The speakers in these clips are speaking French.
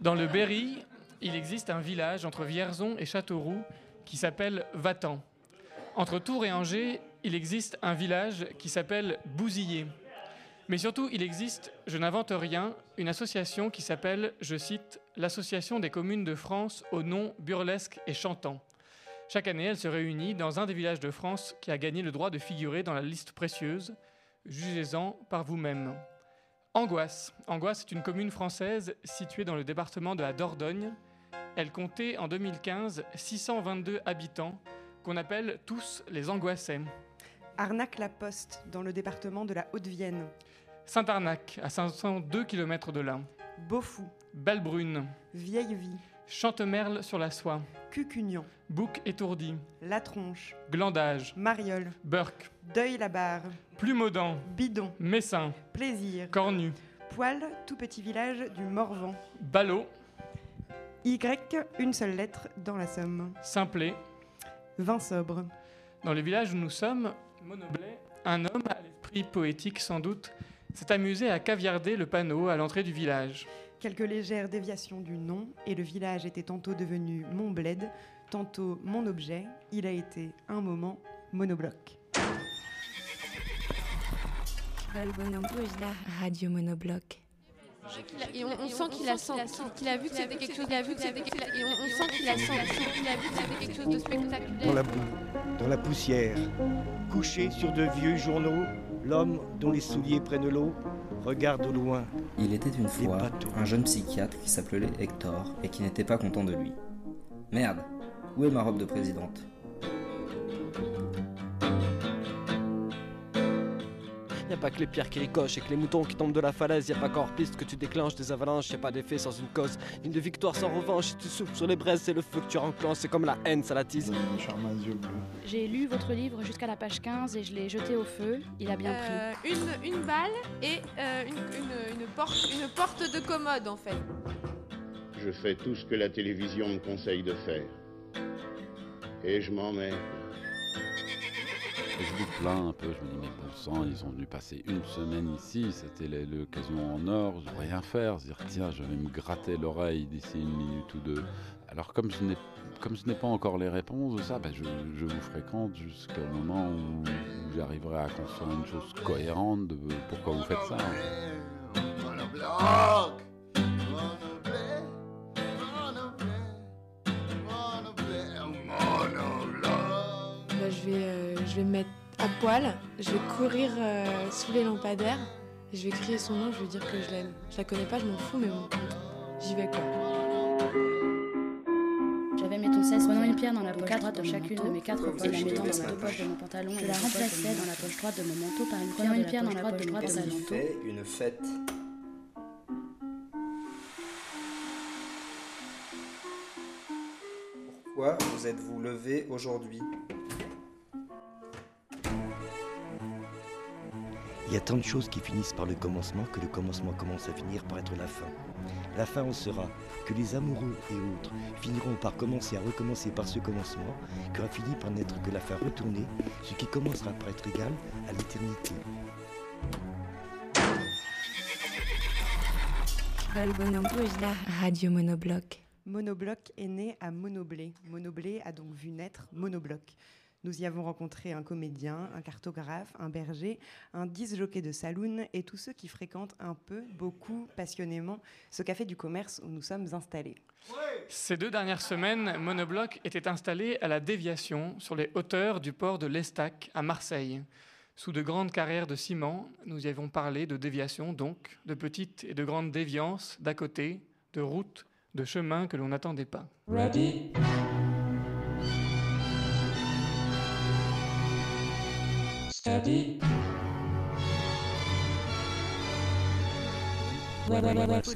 Dans le Berry, il existe un village entre Vierzon et Châteauroux qui s'appelle Vatan. Entre Tours et Angers, il existe un village qui s'appelle Bousillé. Mais surtout, il existe, je n'invente rien, une association qui s'appelle, je cite, l'Association des communes de France au nom burlesque et chantant. Chaque année, elle se réunit dans un des villages de France qui a gagné le droit de figurer dans la liste précieuse. Jugez-en par vous-même. Angoisse. Angoisse est une commune française située dans le département de la Dordogne. Elle comptait en 2015 622 habitants qu'on appelle tous les angoissais. Arnac-la-Poste, dans le département de la Haute-Vienne. Saint-Arnac, à 502 km de là. Beaufou, Balbrune, Vieille Vie, Chantemerle sur la soie, Cucugnan, Bouc étourdi, La Tronche, Glandage, Mariole, Burke, Deuil-la-Barre, Plumaudant, Bidon, Messin, Plaisir, Cornu, Poil, tout petit village du Morvan. Ballot, Y, une seule lettre dans la Somme. Simplet. Vin sobre. Dans le village où nous sommes, Monoblet, un homme à l'esprit poétique sans doute, s'est amusé à caviarder le panneau à l'entrée du village. Quelques légères déviations du nom, et le village était tantôt devenu mon bled, tantôt mon objet. Il a été un moment monobloc. Radio Monobloc. Et on, on sent qu'il a, sent- qu'il a vu que c'était quelque chose, a vu que c'était quelque et on, on sent qu'il a, sent- qu'il a vu que c'était quelque chose de dans spectaculaire. la boue, dans la poussière, couché sur de vieux journaux, l'homme dont les souliers prennent l'eau regarde au loin. Il était une fois un jeune psychiatre qui s'appelait Hector et qui n'était pas content de lui. Merde, où est ma robe de présidente? Pas que les pierres qui ricochent et que les moutons qui tombent de la falaise. Y a pas qu'en piste que tu déclenches des avalanches. Y a pas d'effet sans une cause. Une de victoire sans revanche. Si tu souffles sur les braises, c'est le feu que tu renclenches. C'est comme la haine, ça l'attise. J'ai lu votre livre jusqu'à la page 15 et je l'ai jeté au feu. Il a bien pris. Euh, une, une balle et euh, une, une- une porte, une porte de commode en fait. Je fais tout ce que la télévision me conseille de faire. Et je m'en mets. Je vous plains un peu, je me dis, mais bon sang, ils sont venus passer une semaine ici, c'était l'occasion en or, je rien faire, dire, tiens, je vais me gratter l'oreille d'ici une minute ou deux. Alors, comme je n'ai pas encore les réponses de ça, ben, je, vous fréquente jusqu'au moment où, j'arriverai à construire une chose cohérente de pourquoi vous faites ça. Je, vais, euh, vais me mettre à poil, je vais courir euh, sous les lampadaires, et je vais crier son nom, je vais dire que je l'aime. Je la connais pas, je m'en fous, mais bon, j'y vais quoi. J'avais mes tosses prenant une pierre dans la poche droite de chacune de mes quatre poches, la mettant dans la poche de mon pantalon. Je la remplaçais dans la poche droite de mon manteau par une prenant une pierre dans la poche droite de mon manteau. fait une fête. Pourquoi vous êtes-vous levé aujourd'hui? Il y a tant de choses qui finissent par le commencement que le commencement commence à finir par être la fin. La fin en sera que les amoureux et autres finiront par commencer à recommencer par ce commencement, qui aura fini par n'être que la fin retournée, ce qui commencera par être égal à l'éternité. Radio Monobloc. Monobloc est né à Monoblé. Monoblé a donc vu naître Monobloc. Nous y avons rencontré un comédien, un cartographe, un berger, un disjockey de saloon et tous ceux qui fréquentent un peu, beaucoup, passionnément ce café du commerce où nous sommes installés. Ces deux dernières semaines, Monobloc était installé à la déviation sur les hauteurs du port de l'Estac à Marseille. Sous de grandes carrières de ciment, nous y avons parlé de déviation donc, de petites et de grandes déviances d'à côté, de routes, de chemins que l'on n'attendait pas. Ready?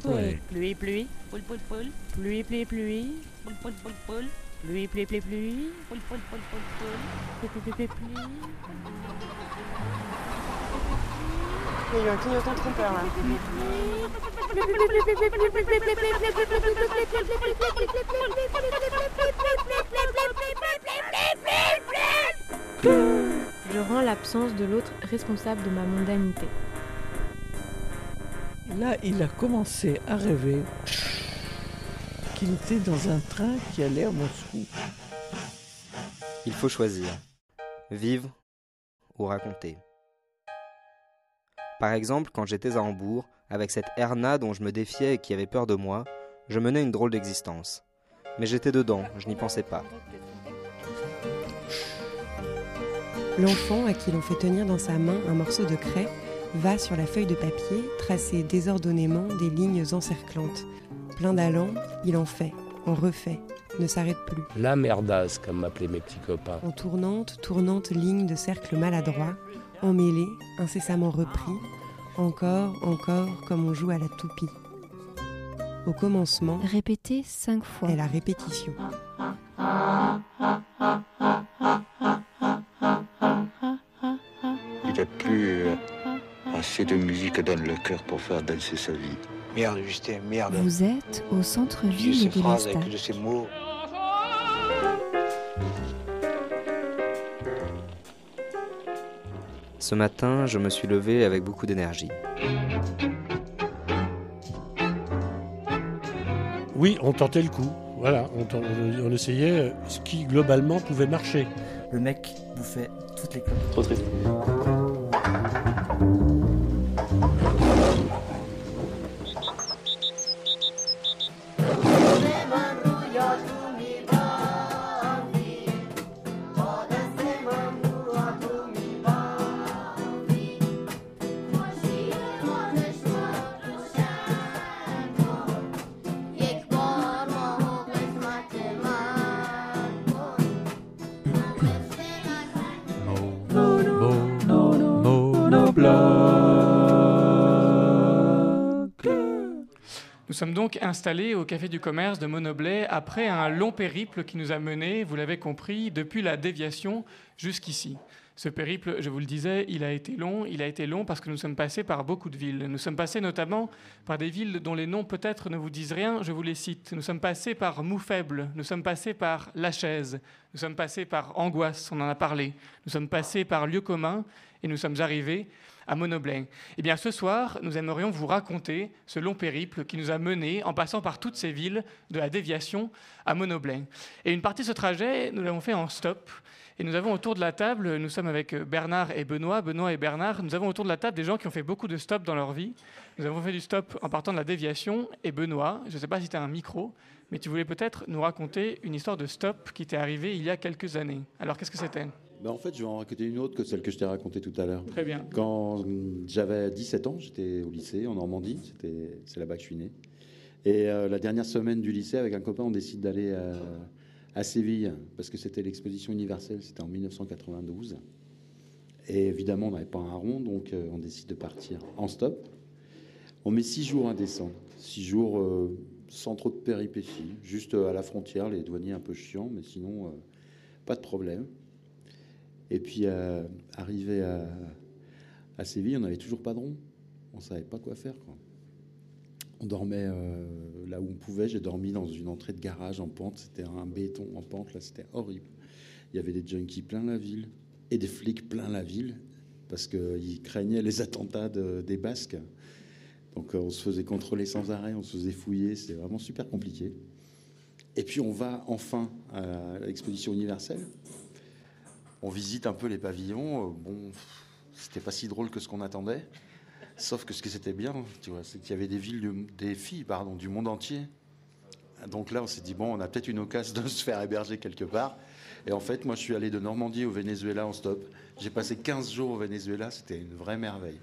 Play. Pluie, pluie, poule, poule, poule. Pluie, pluie, pluie. Poule, poule, poule, poule. Pluie, pluie, pluie, pluie. Poule, poule, poule, poule, poule. Pluie, pluie, pluie, pluie. Il y a eu un clignotant trompeur là. Je rends l'absence de l'autre responsable de ma mondanité. Là, il a commencé à rêver. qu'il était dans un train qui allait à Moscou. Il faut choisir. Vivre ou raconter. Par exemple, quand j'étais à Hambourg, avec cette Erna dont je me défiais et qui avait peur de moi, je menais une drôle d'existence. Mais j'étais dedans, je n'y pensais pas. L'enfant à qui l'on fait tenir dans sa main un morceau de craie va sur la feuille de papier tracer désordonnément des lignes encerclantes. Plein d'allant, il en fait, en refait, ne s'arrête plus. La merdasse, comme m'appelaient mes petits copains. En tournante, tournante ligne de cercle maladroit, emmêlée, incessamment repris, encore, encore, comme on joue à la toupie. Au commencement, Répétez cinq fois. est la répétition. Il n'a plus euh, assez de musique dans le cœur pour faire danser sa vie. Merde, Justin, merde. Vous êtes au centre-ville ces de phrases de ces mots. Ce matin, je me suis levé avec beaucoup d'énergie. Oui, on tentait le coup. Voilà, on, ten- on- on essayait ce qui globalement pouvait marcher. Le mec bouffait toutes les clopes. Trop triste. Donc installés au Café du Commerce de Monoblet après un long périple qui nous a menés, vous l'avez compris, depuis la déviation jusqu'ici. Ce périple, je vous le disais, il a été long. Il a été long parce que nous sommes passés par beaucoup de villes. Nous sommes passés notamment par des villes dont les noms peut-être ne vous disent rien, je vous les cite. Nous sommes passés par Moufaible, nous sommes passés par La Chaise, nous sommes passés par Angoisse, on en a parlé. Nous sommes passés par Lieu commun et nous sommes arrivés à Monoblet. Eh bien, ce soir, nous aimerions vous raconter ce long périple qui nous a menés en passant par toutes ces villes de la déviation à Monoblet. Et une partie de ce trajet, nous l'avons fait en stop. Et nous avons autour de la table, nous sommes avec Bernard et Benoît, Benoît et Bernard, nous avons autour de la table des gens qui ont fait beaucoup de stops dans leur vie. Nous avons fait du stop en partant de la déviation. Et Benoît, je ne sais pas si tu as un micro, mais tu voulais peut-être nous raconter une histoire de stop qui t'est arrivée il y a quelques années. Alors, qu'est-ce que c'était? Ben, en fait, je vais en raconter une autre que celle que je t'ai racontée tout à l'heure. Très bien. Quand j'avais 17 ans, j'étais au lycée en Normandie. C'était, c'est là-bas que je suis né. Et euh, la dernière semaine du lycée, avec un copain, on décide d'aller à, à Séville parce que c'était l'exposition universelle. C'était en 1992. Et évidemment, on n'avait pas un rond, donc euh, on décide de partir en stop. On met six jours à descendre. Six jours euh, sans trop de péripéties. Juste euh, à la frontière, les douaniers un peu chiants, mais sinon, euh, pas de problème. Et puis, euh, arrivé à, Séville, on n'avait toujours pas de rond. On savait pas quoi faire. On dormait euh, là où on pouvait. J'ai dormi dans une entrée de garage en pente. C'était un béton en pente. Là, c'était horrible. Il y avait des junkies plein la ville et des flics plein la ville parce qu'ils craignaient les attentats de- des Basques. Donc, euh, on se faisait contrôler sans arrêt, on se faisait fouiller. C'était vraiment super compliqué. Et puis, on va enfin à l'exposition universelle. On visite un peu les pavillons. Euh, Bon, c'était pas si drôle que ce qu'on attendait. Sauf que ce qui c'était bien, tu vois, c'est qu'il y avait des villes, des filles, pardon, du monde entier. Donc là, on s'est dit bon, on a peut-être une occasion de se faire héberger quelque part. Et en fait, moi, je suis allé de Normandie au Venezuela en stop. J'ai passé 15 jours au Venezuela. C'était une vraie merveille.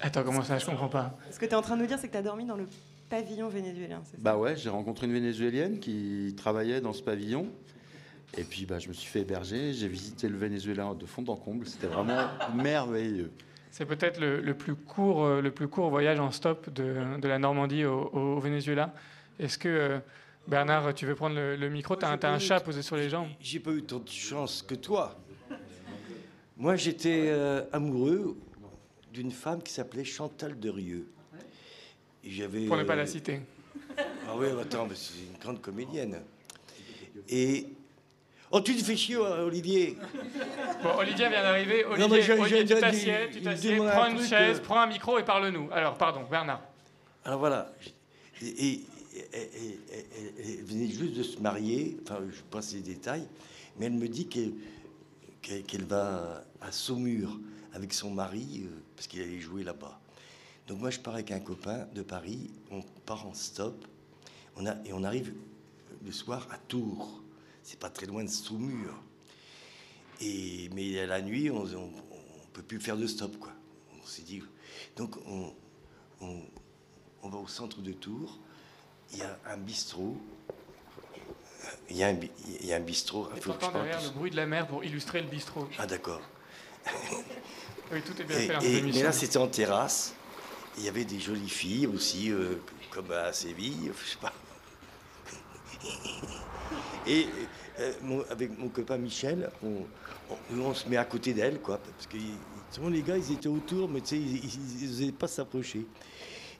Attends, comment ça Je comprends pas. Ce que tu es en train de nous dire, c'est que tu as dormi dans le pavillon vénézuélien, c'est ça? Bah ouais, j'ai rencontré une Vénézuélienne qui travaillait dans ce pavillon. Et puis bah, je me suis fait héberger. J'ai visité le Venezuela de fond en comble. C'était vraiment merveilleux. C'est peut-être le, le plus court, euh, le plus court voyage en stop de, de la Normandie au, au Venezuela. Est-ce que, euh, Bernard, tu veux prendre le, le micro? Tu as, un chat posé sur les jambes J'ai pas eu tant de chance que toi. Moi, j'étais euh, amoureux d'une femme qui s'appelait Chantal de Rieux. Et j'avais. Pour ne pas euh, la citer. Ah oui, attends, mais c'est une grande comédienne. Et. Oh, tu te fais chier, Olivier Bon, Olivier vient d'arriver. Non, Olivier, mais je- Olivier, je- tu t'assieds, tu t'assieds, prends une chaise, euh. prends un micro et parle-nous. Alors, pardon, Bernard. Alors voilà. Et, elle, venait juste de se marier, enfin, je passe les détails, mais elle me dit qu'elle qu'elle- qu'elle va à Saumur avec son mari, euh, parce qu'il allait jouer là-bas. Donc moi, je pars avec un copain de Paris, on part en stop, on a, et on arrive le soir à Tours. C'est pas très loin de Saumur. Et, mais à la nuit, on ne peut plus faire de stop, quoi. On s'est dit... Donc, on, on- on va au centre de Tours. Il y a un bistrot. Il y a un, bi- il y a un bistrot. Il faut derrière le bruit de la mer pour illustrer le bistrot. Ah, d'accord. Oui, tout est bien Et- fait dans et- mais là, c'était en terrasse. Il y avait des jolies filles aussi, euh, comme à Séville, je sais pas. Et euh, mon- avec mon copain Michel, on, on- on se met à côté d'elle, quoi, parce que souvent, les gars, ils étaient autour, mais tu sais, ils n'osaient pas s'approcher.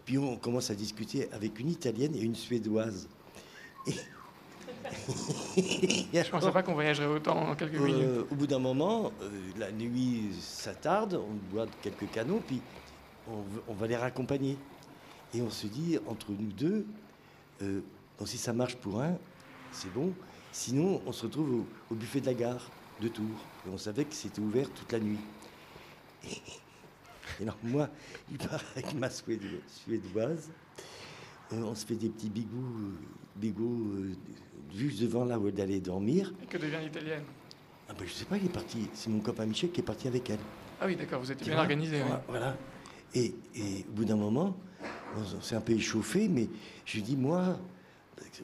Puis on commence à discuter avec une Italienne et une Suédoise. Je pensais pas qu'on voyagerait autant en quelques Euh, minutes. au bout d'un moment, euh, la nuit s'attarde, on boit quelques canons, puis on, va les raccompagner. Et on se dit, entre nous deux, euh, si ça marche pour un, c'est bon. Sinon, on se retrouve au, au buffet de la gare de Tours. Et on savait que c'était ouvert toute la nuit. Et alors moi, il part avec ma suédo- suédoise. Euh, on se fait des petits bigous, euh, bigous euh, juste devant là où elle allait dormir. Et que devient l'italienne? Ah ben, je sais pas, il est parti. C'est mon copain Michel qui est parti avec elle. Ah oui, d'accord, vous êtes Tu bien organisé. oui. Voilà. Et, et au bout d'un moment, on s'est un peu échauffé, mais je lui dis, moi,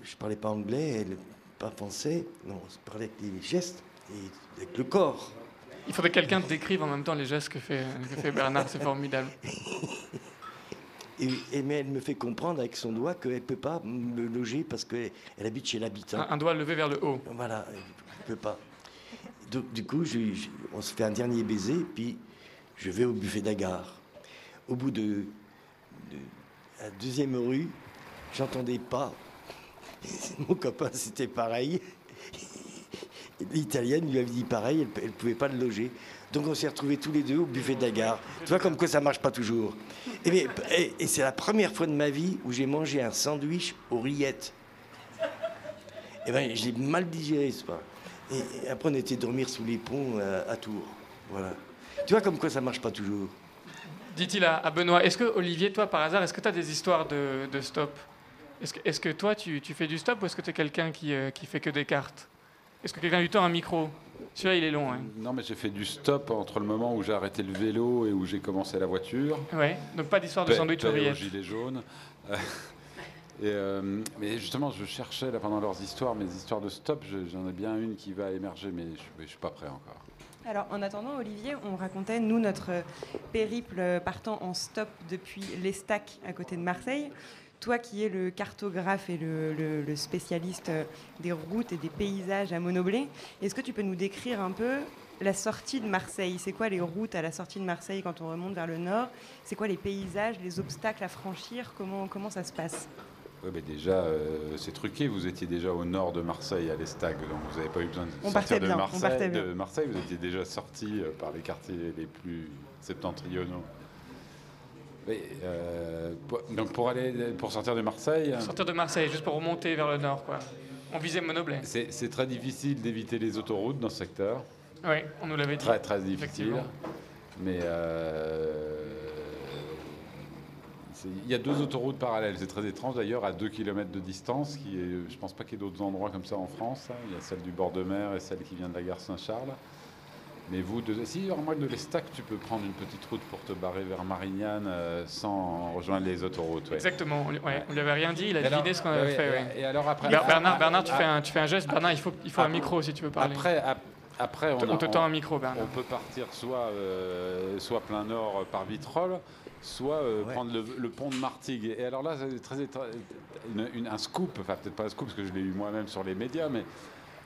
je parlais pas anglais, elle pas français, non, on se parlait avec les gestes et avec le corps. Il faudrait que quelqu'un décrive en même temps les gestes que fait, que fait Bernard, c'est formidable. Et, et- mais elle me fait comprendre avec son doigt qu'elle ne peut pas me loger parce qu'elle elle habite chez l'habitant. Un, un doigt levé vers le haut. Voilà, elle ne peut pas. Donc, du coup, je- je- on se fait un dernier baiser, puis je vais au buffet d'Agar. Au bout de, de la deuxième rue, j'entendais pas. Mon copain, c'était pareil. L'italienne lui avait dit pareil, elle ne pouvait pas le loger. Donc on s'est retrouvés tous les deux au buffet d'Agar. Tu vois comme quoi ça marche pas toujours. Et, mais- et- c'est la première fois de ma vie où j'ai mangé un sandwich aux rillettes. Et ben j'ai mal digéré ce soir. Et, et après on était dormir sous les ponts euh, à, Tours. Voilà. Tu vois comme quoi ça marche pas toujours. Dit-il à, à Benoît, est-ce que Olivier, toi par hasard, est-ce que tu as des histoires de, de stop? Est-ce que, toi tu, tu fais du stop ou est-ce que tu es quelqu'un qui, euh, qui fait que des cartes? Est-ce que quelqu'un du temps a un micro? Celui-là il est long. Hein. Non, mais j'ai fait du stop entre le moment où j'ai arrêté le vélo et où j'ai commencé la voiture. Ouais, donc pas d'histoire de sandwich gilets jaunes. Euh, et, euh, mais justement, je cherchais là, pendant leurs histoires, mes histoires de stop. je- J'en ai bien une qui va émerger, mais je ne suis pas prêt encore. Alors, en attendant, Olivier, on racontait, nous, notre périple partant en stop depuis l'Estac, à côté de Marseille. Toi qui es le cartographe et le, le- le spécialiste des routes et des paysages à Monoblé, est-ce que tu peux nous décrire un peu la sortie de Marseille? C'est quoi les routes à la sortie de Marseille quand on remonte vers le nord? C'est quoi les paysages, les obstacles à franchir? Comment, comment ça se passe? Ouais, mais déjà, euh, c'est truqué. Vous étiez déjà au nord de Marseille, à l'Estag, donc vous n'avez pas eu besoin de On sortir de, bien, on Marseille, bien. de Marseille. Vous étiez déjà sorti euh, par les quartiers les plus septentrionaux. Euh, pour- donc pour aller, pour sortir de Marseille, Sortir de Marseille, juste pour remonter vers le nord, quoi. On visait Monoblé. c'est très difficile d'éviter les autoroutes dans ce secteur. Oui, on nous l'avait dit. Très très difficile. Mais euh, il y a deux autoroutes parallèles. C'est très étrange d'ailleurs, à 2 km de distance. Qui est, je pense pas qu'il y ait d'autres endroits comme ça en France. hein. Il y a celle du bord de mer et celle qui vient de la gare Saint-Charles. Mais vous, de, si, en moins de l'Estac, tu peux prendre une petite route pour te barrer vers Marignane euh, sans rejoindre les autoroutes. ouais. Exactement, on, lui- ouais, on lui avait rien dit, il a alors- deviné ce qu'on avait ouais, fait. ouais. ouais. Et alors après- Ber- Bernard, ah, Bernard tu, fais un, tu fais un geste. Bernard, il faut, il faut un micro si tu veux parler. Après, ap- après on, On a- te tend un micro, Bernard. On peut partir soit, euh, soit plein nord euh, par Vitrolles, soit euh, prendre le, le pont de Martigues. Et alors là, c'est très étra- une- une- un scoop, enfin peut-être pas un scoop parce que je l'ai eu moi-même sur les médias, mais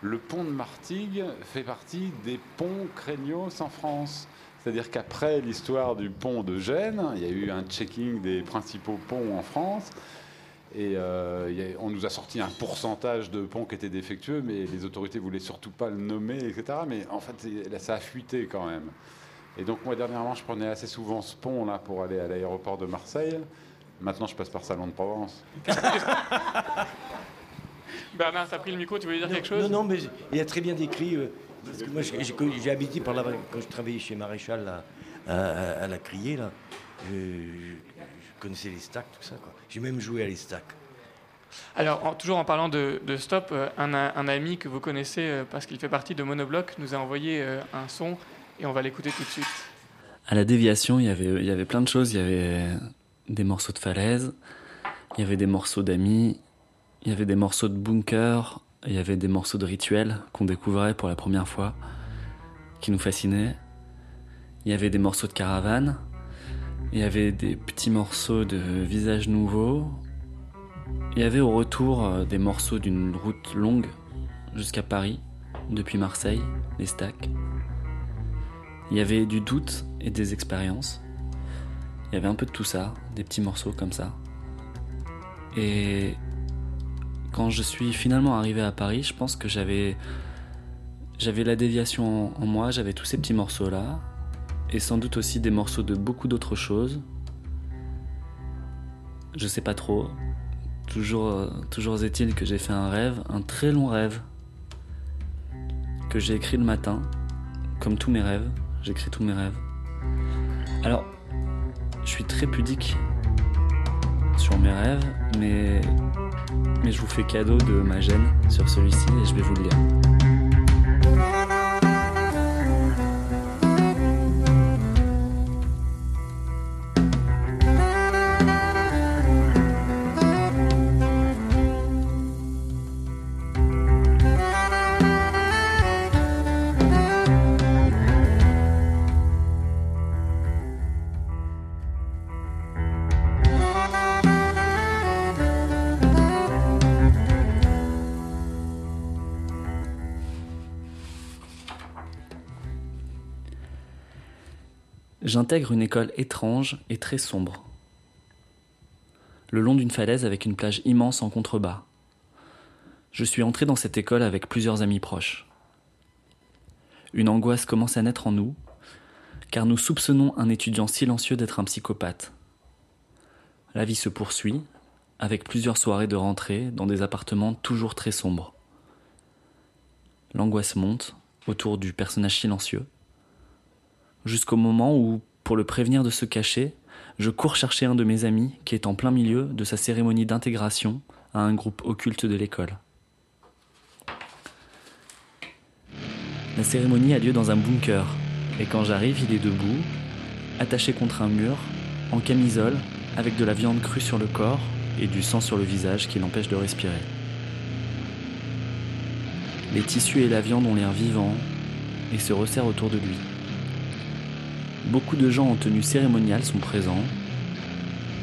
le pont de Martigues fait partie des ponts craignos en France. C'est-à-dire qu'après l'histoire du pont de Gênes, il y a eu un checking des principaux ponts en France. Et euh, on nous a sorti un pourcentage de ponts qui étaient défectueux, mais les autorités voulaient surtout pas le nommer, etc. Mais en fait, ça a fuité quand même. Et donc moi, dernièrement, je prenais assez souvent ce pont-là pour aller à l'aéroport de Marseille. Maintenant, je passe par Salon de Provence. Bernard, t'as pris le micro, tu voulais dire quelque chose Non, non, mais il a très bien décrit. euh, parce que moi, j'ai- habité par là quand je travaillais chez Maréchal là, à, à- à la Criée. Là, je, je- je connaissais les stacks, tout ça. J'ai même joué à les stacks. Alors, en- toujours en parlant de, de stop, euh, un, un ami que vous connaissez euh, parce qu'il fait partie de Monobloc nous a envoyé un son et on va l'écouter tout de suite. À la déviation, il y avait, il y avait plein de choses. Il y avait des morceaux de falaise, il y avait des morceaux d'amis, il y avait des morceaux de bunker, il y avait des morceaux de rituels qu'on découvrait pour la première fois, qui nous fascinaient. Il y avait des morceaux de caravane, il y avait des petits morceaux de visages nouveaux. Il y avait au retour euh, des morceaux d'une route longue jusqu'à Paris, depuis Marseille, les stacks. Il y avait du doute et des expériences. Il y avait un peu de tout ça, des petits morceaux comme ça. Et quand je suis finalement arrivé à Paris, je pense que j'avais j'avais la déviation en, moi, j'avais tous ces petits morceaux là et sans doute aussi des morceaux de beaucoup d'autres choses. Je sais pas trop. Toujours euh, toujours est-il que j'ai fait un rêve, un très long rêve que j'ai écrit le matin, comme tous mes rêves, j'écris tous mes rêves. Alors, je suis très pudique mes rêves, mais, mais je vous fais cadeau de ma gêne sur celui-ci et je vais vous le lire. J'intègre une école étrange et très sombre. Le long d'une falaise avec une plage immense en contrebas. Je suis entré dans cette école avec plusieurs amis proches. Une angoisse commence à naître en nous, car nous soupçonnons un étudiant silencieux d'être un psychopathe. La vie se poursuit, avec plusieurs soirées de rentrée dans des appartements toujours très sombres. L'angoisse monte autour du personnage silencieux, jusqu'au moment où, pour le prévenir de se cacher, je cours chercher un de mes amis qui est en plein milieu de sa cérémonie d'intégration à un groupe occulte de l'école. La cérémonie a lieu dans un bunker, et quand j'arrive, il est debout, attaché contre un mur, en camisole, avec de la viande crue sur le corps et du sang sur le visage qui l'empêche de respirer. Les tissus et la viande ont l'air vivants et se resserrent autour de lui. Beaucoup de gens en tenue cérémoniale sont présents.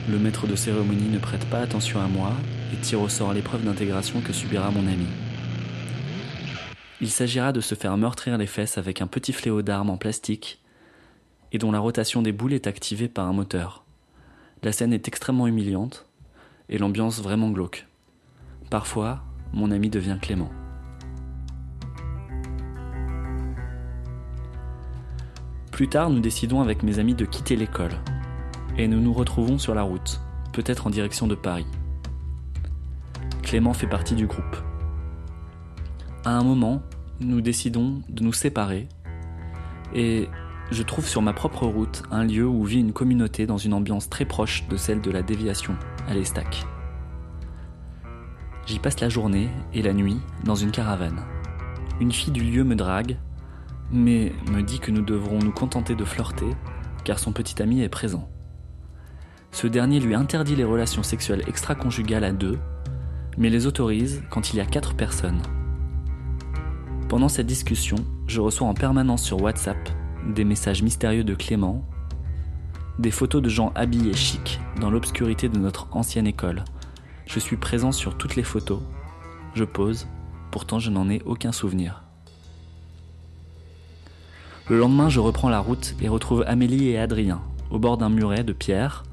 Le maître de cérémonie ne prête pas attention à moi et tire au sort l'épreuve d'intégration que subira mon ami. Il s'agira de se faire meurtrir les fesses avec un petit fléau d'armes en plastique et dont la rotation des boules est activée par un moteur. La scène est extrêmement humiliante et l'ambiance vraiment glauque. Parfois, mon ami devient Clément. Plus tard, nous décidons avec mes amis de quitter l'école et nous nous retrouvons sur la route, peut-être en direction de Paris. Clément fait partie du groupe. À un moment, nous décidons de nous séparer et je trouve sur ma propre route un lieu où vit une communauté dans une ambiance très proche de celle de la déviation à l'Estac. J'y passe la journée et la nuit dans une caravane. Une fille du lieu me drague, mais me dit que nous devrons nous contenter de flirter car son petit ami est présent. Ce dernier lui interdit les relations sexuelles extra-conjugales à deux, mais les autorise quand il y a quatre personnes. Pendant cette discussion, je reçois en permanence sur WhatsApp des messages mystérieux de Clément, des photos de gens habillés chic dans l'obscurité de notre ancienne école. Je suis présent sur toutes les photos, je pose, pourtant je n'en ai aucun souvenir. Le lendemain, je reprends la route et retrouve Amélie et Adrien au bord d'un muret de pierre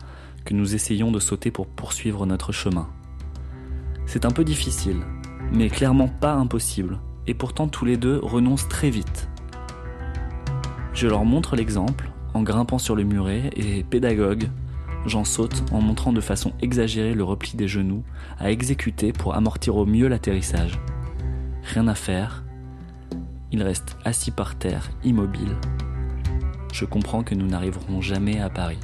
que nous essayons de sauter pour poursuivre notre chemin. C'est un peu difficile, mais clairement pas impossible, et pourtant tous les deux renoncent très vite. Je leur montre l'exemple en grimpant sur le muret et pédagogue, j'en saute en montrant de façon exagérée le repli des genoux, à exécuter pour amortir au mieux l'atterrissage. Rien à faire. Il reste assis par terre, immobile. Je comprends que nous n'arriverons jamais à Paris.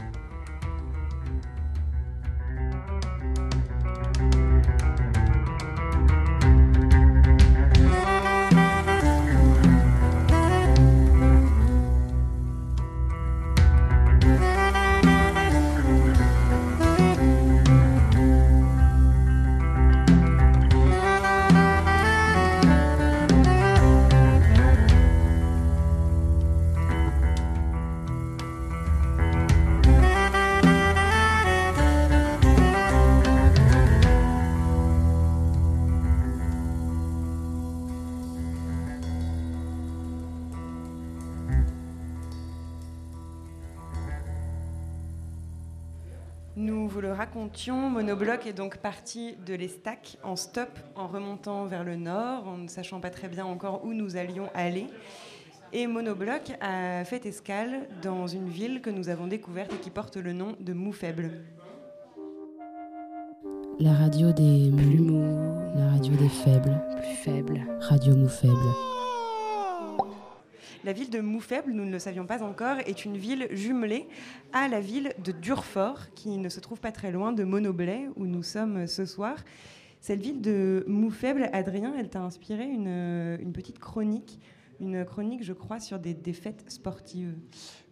Monobloc est donc parti de l'Estac en stop en remontant vers le nord, en ne sachant pas très bien encore où nous allions aller. Et Monobloc a fait escale dans une ville que nous avons découverte et qui porte le nom de Moufaible. La radio des mous, la radio des faibles, plus faible, radio mou faible. La ville de Moufaible, nous ne le savions pas encore, est une ville jumelée à la ville de Durfort, qui ne se trouve pas très loin de Monoblet, où nous sommes ce soir. Cette ville de Moufaible, Adrien, elle t'a inspiré une, une petite chronique, une chronique, je crois, sur des défaites sportives.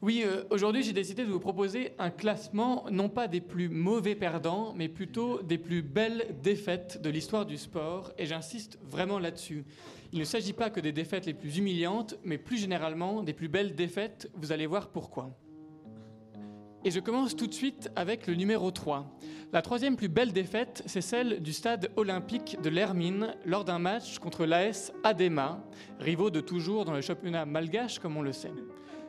Oui, euh, aujourd'hui j'ai décidé de vous proposer un classement non pas des plus mauvais perdants, mais plutôt des plus belles défaites de l'histoire du sport, et j'insiste vraiment là-dessus. Il ne s'agit pas que des défaites les plus humiliantes, mais plus généralement des plus belles défaites, vous allez voir pourquoi. Et je commence tout de suite avec le numéro 3. La troisième plus belle défaite, c'est celle du stade olympique de l'Hermine lors d'un match contre l'AS Adema, rivaux de toujours dans le championnat malgache comme on le sait.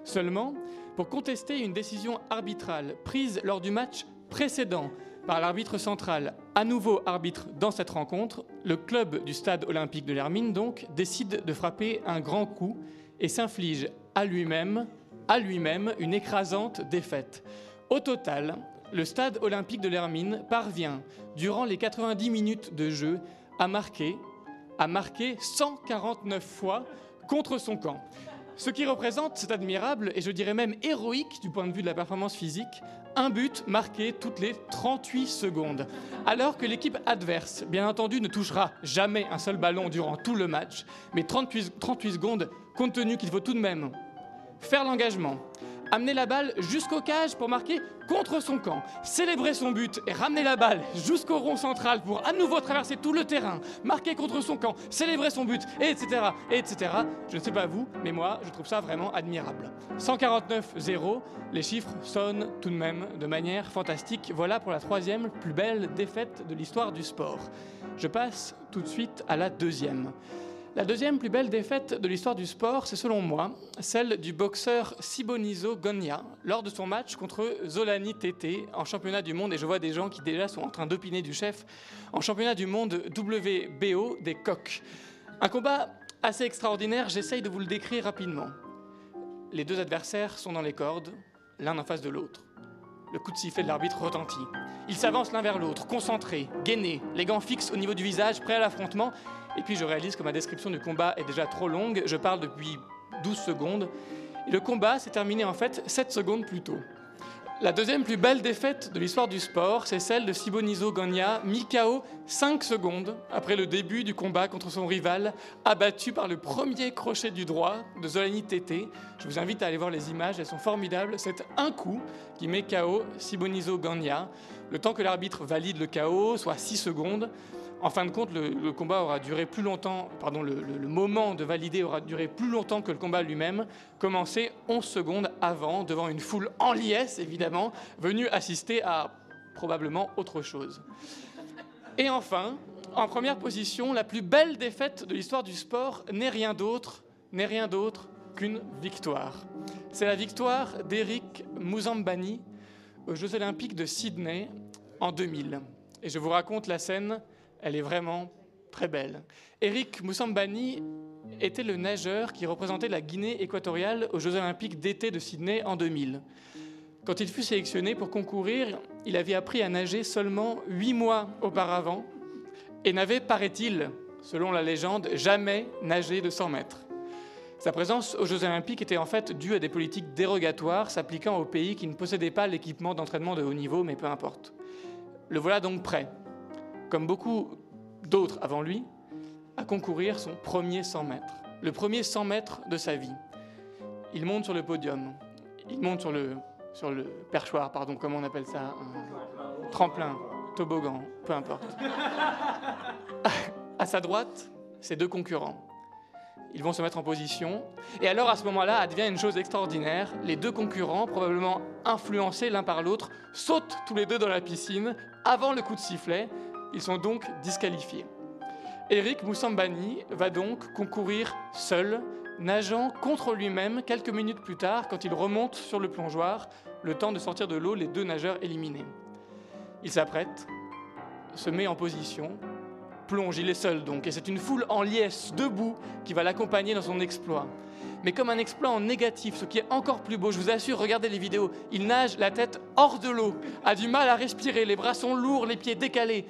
Seulement, pour contester une décision arbitrale prise lors du match précédent par l'arbitre central, à nouveau arbitre dans cette rencontre, le club du stade olympique de l'Hermine donc décide de frapper un grand coup et s'inflige à lui-même, à lui-même une écrasante défaite. Au total, le stade olympique de l'Hermine parvient, durant les 90 minutes de jeu, à marquer, à marquer 149 fois contre son camp. Ce qui représente, c'est admirable et je dirais même héroïque du point de vue de la performance physique, un but marqué toutes les 38 secondes. Alors que l'équipe adverse, bien entendu, ne touchera jamais un seul ballon durant tout le match, mais 38, 38 secondes, compte tenu qu'il faut tout de même faire l'engagement, amener la balle jusqu'au cage pour marquer contre son camp, célébrer son but et ramener la balle jusqu'au rond central pour à nouveau traverser tout le terrain, marquer contre son camp, célébrer son but, et etc., et etc. Je ne sais pas vous, mais moi, je trouve ça vraiment admirable. 149-0, les chiffres sonnent tout de même de manière fantastique. Voilà pour la troisième plus belle défaite de l'histoire du sport. Je passe tout de suite à la deuxième. La deuxième plus belle défaite de l'histoire du sport, c'est selon moi celle du boxeur Sibonizo Gonia lors de son match contre Zolani Tete en championnat du monde. Et je vois des gens qui déjà sont en train d'opiner du chef en championnat du monde WBO des coqs. Un combat assez extraordinaire, j'essaye de vous le décrire rapidement. Les deux adversaires sont dans les cordes, l'un en face de l'autre. Le coup de sifflet de l'arbitre retentit. Ils s'avancent l'un vers l'autre, concentrés, gainés, les gants fixes au niveau du visage, prêts à l'affrontement. Et puis je réalise que ma description du combat est déjà trop longue. Je parle depuis 12 secondes. Et le combat s'est terminé en fait 7 secondes plus tôt. La deuxième plus belle défaite de l'histoire du sport, c'est celle de Sibonizo Gagna, mis KO 5 secondes après le début du combat contre son rival, abattu par le premier crochet du droit de Zolani Tete. Je vous invite à aller voir les images, elles sont formidables. C'est un coup qui met KO Sibonizo Gagna, le temps que l'arbitre valide le KO, soit 6 secondes. En fin de compte, le, combat aura duré plus longtemps, pardon, moment de valider aura duré plus longtemps que le combat lui-même, commencé 11 secondes avant, devant une foule en liesse, évidemment, venue assister à probablement autre chose. Et enfin, en première position, la plus belle défaite de l'histoire du sport n'est rien d'autre, n'est rien d'autre qu'une victoire. C'est la victoire d'Eric Mouzambani aux Jeux Olympiques de Sydney en 2000. Et je vous raconte la scène elle est vraiment très belle. Eric Moussambani était le nageur qui représentait la Guinée équatoriale aux Jeux olympiques d'été de Sydney en 2000. Quand il fut sélectionné pour concourir, il avait appris à nager seulement huit mois auparavant et n'avait, paraît-il, selon la légende, jamais nagé de 100 mètres. Sa présence aux Jeux olympiques était en fait due à des politiques dérogatoires s'appliquant aux pays qui ne possédaient pas l'équipement d'entraînement de haut niveau, mais peu importe. Le voilà donc prêt, comme beaucoup d'autres avant lui, à concourir son premier 100 mètres, le premier 100 mètres de sa vie. Il monte sur le podium, il monte sur le, sur le perchoir, pardon, comment on appelle ça tremplin, toboggan, peu importe. À sa droite, ses deux concurrents. Ils vont se mettre en position. Et alors, à ce moment-là, advient une chose extraordinaire. Les deux concurrents, probablement influencés l'un par l'autre, sautent tous les deux dans la piscine avant le coup de sifflet. Ils sont donc disqualifiés. Eric Moussambani va donc concourir seul, nageant contre lui-même quelques minutes plus tard quand il remonte sur le plongeoir, le temps de sortir de l'eau les deux nageurs éliminés. Il s'apprête, se met en position, plonge, il est seul donc, et c'est une foule en liesse, debout, qui va l'accompagner dans son exploit. Mais comme un exploit en négatif, ce qui est encore plus beau, je vous assure, regardez les vidéos, il nage la tête hors de l'eau, a du mal à respirer, les bras sont lourds, les pieds décalés.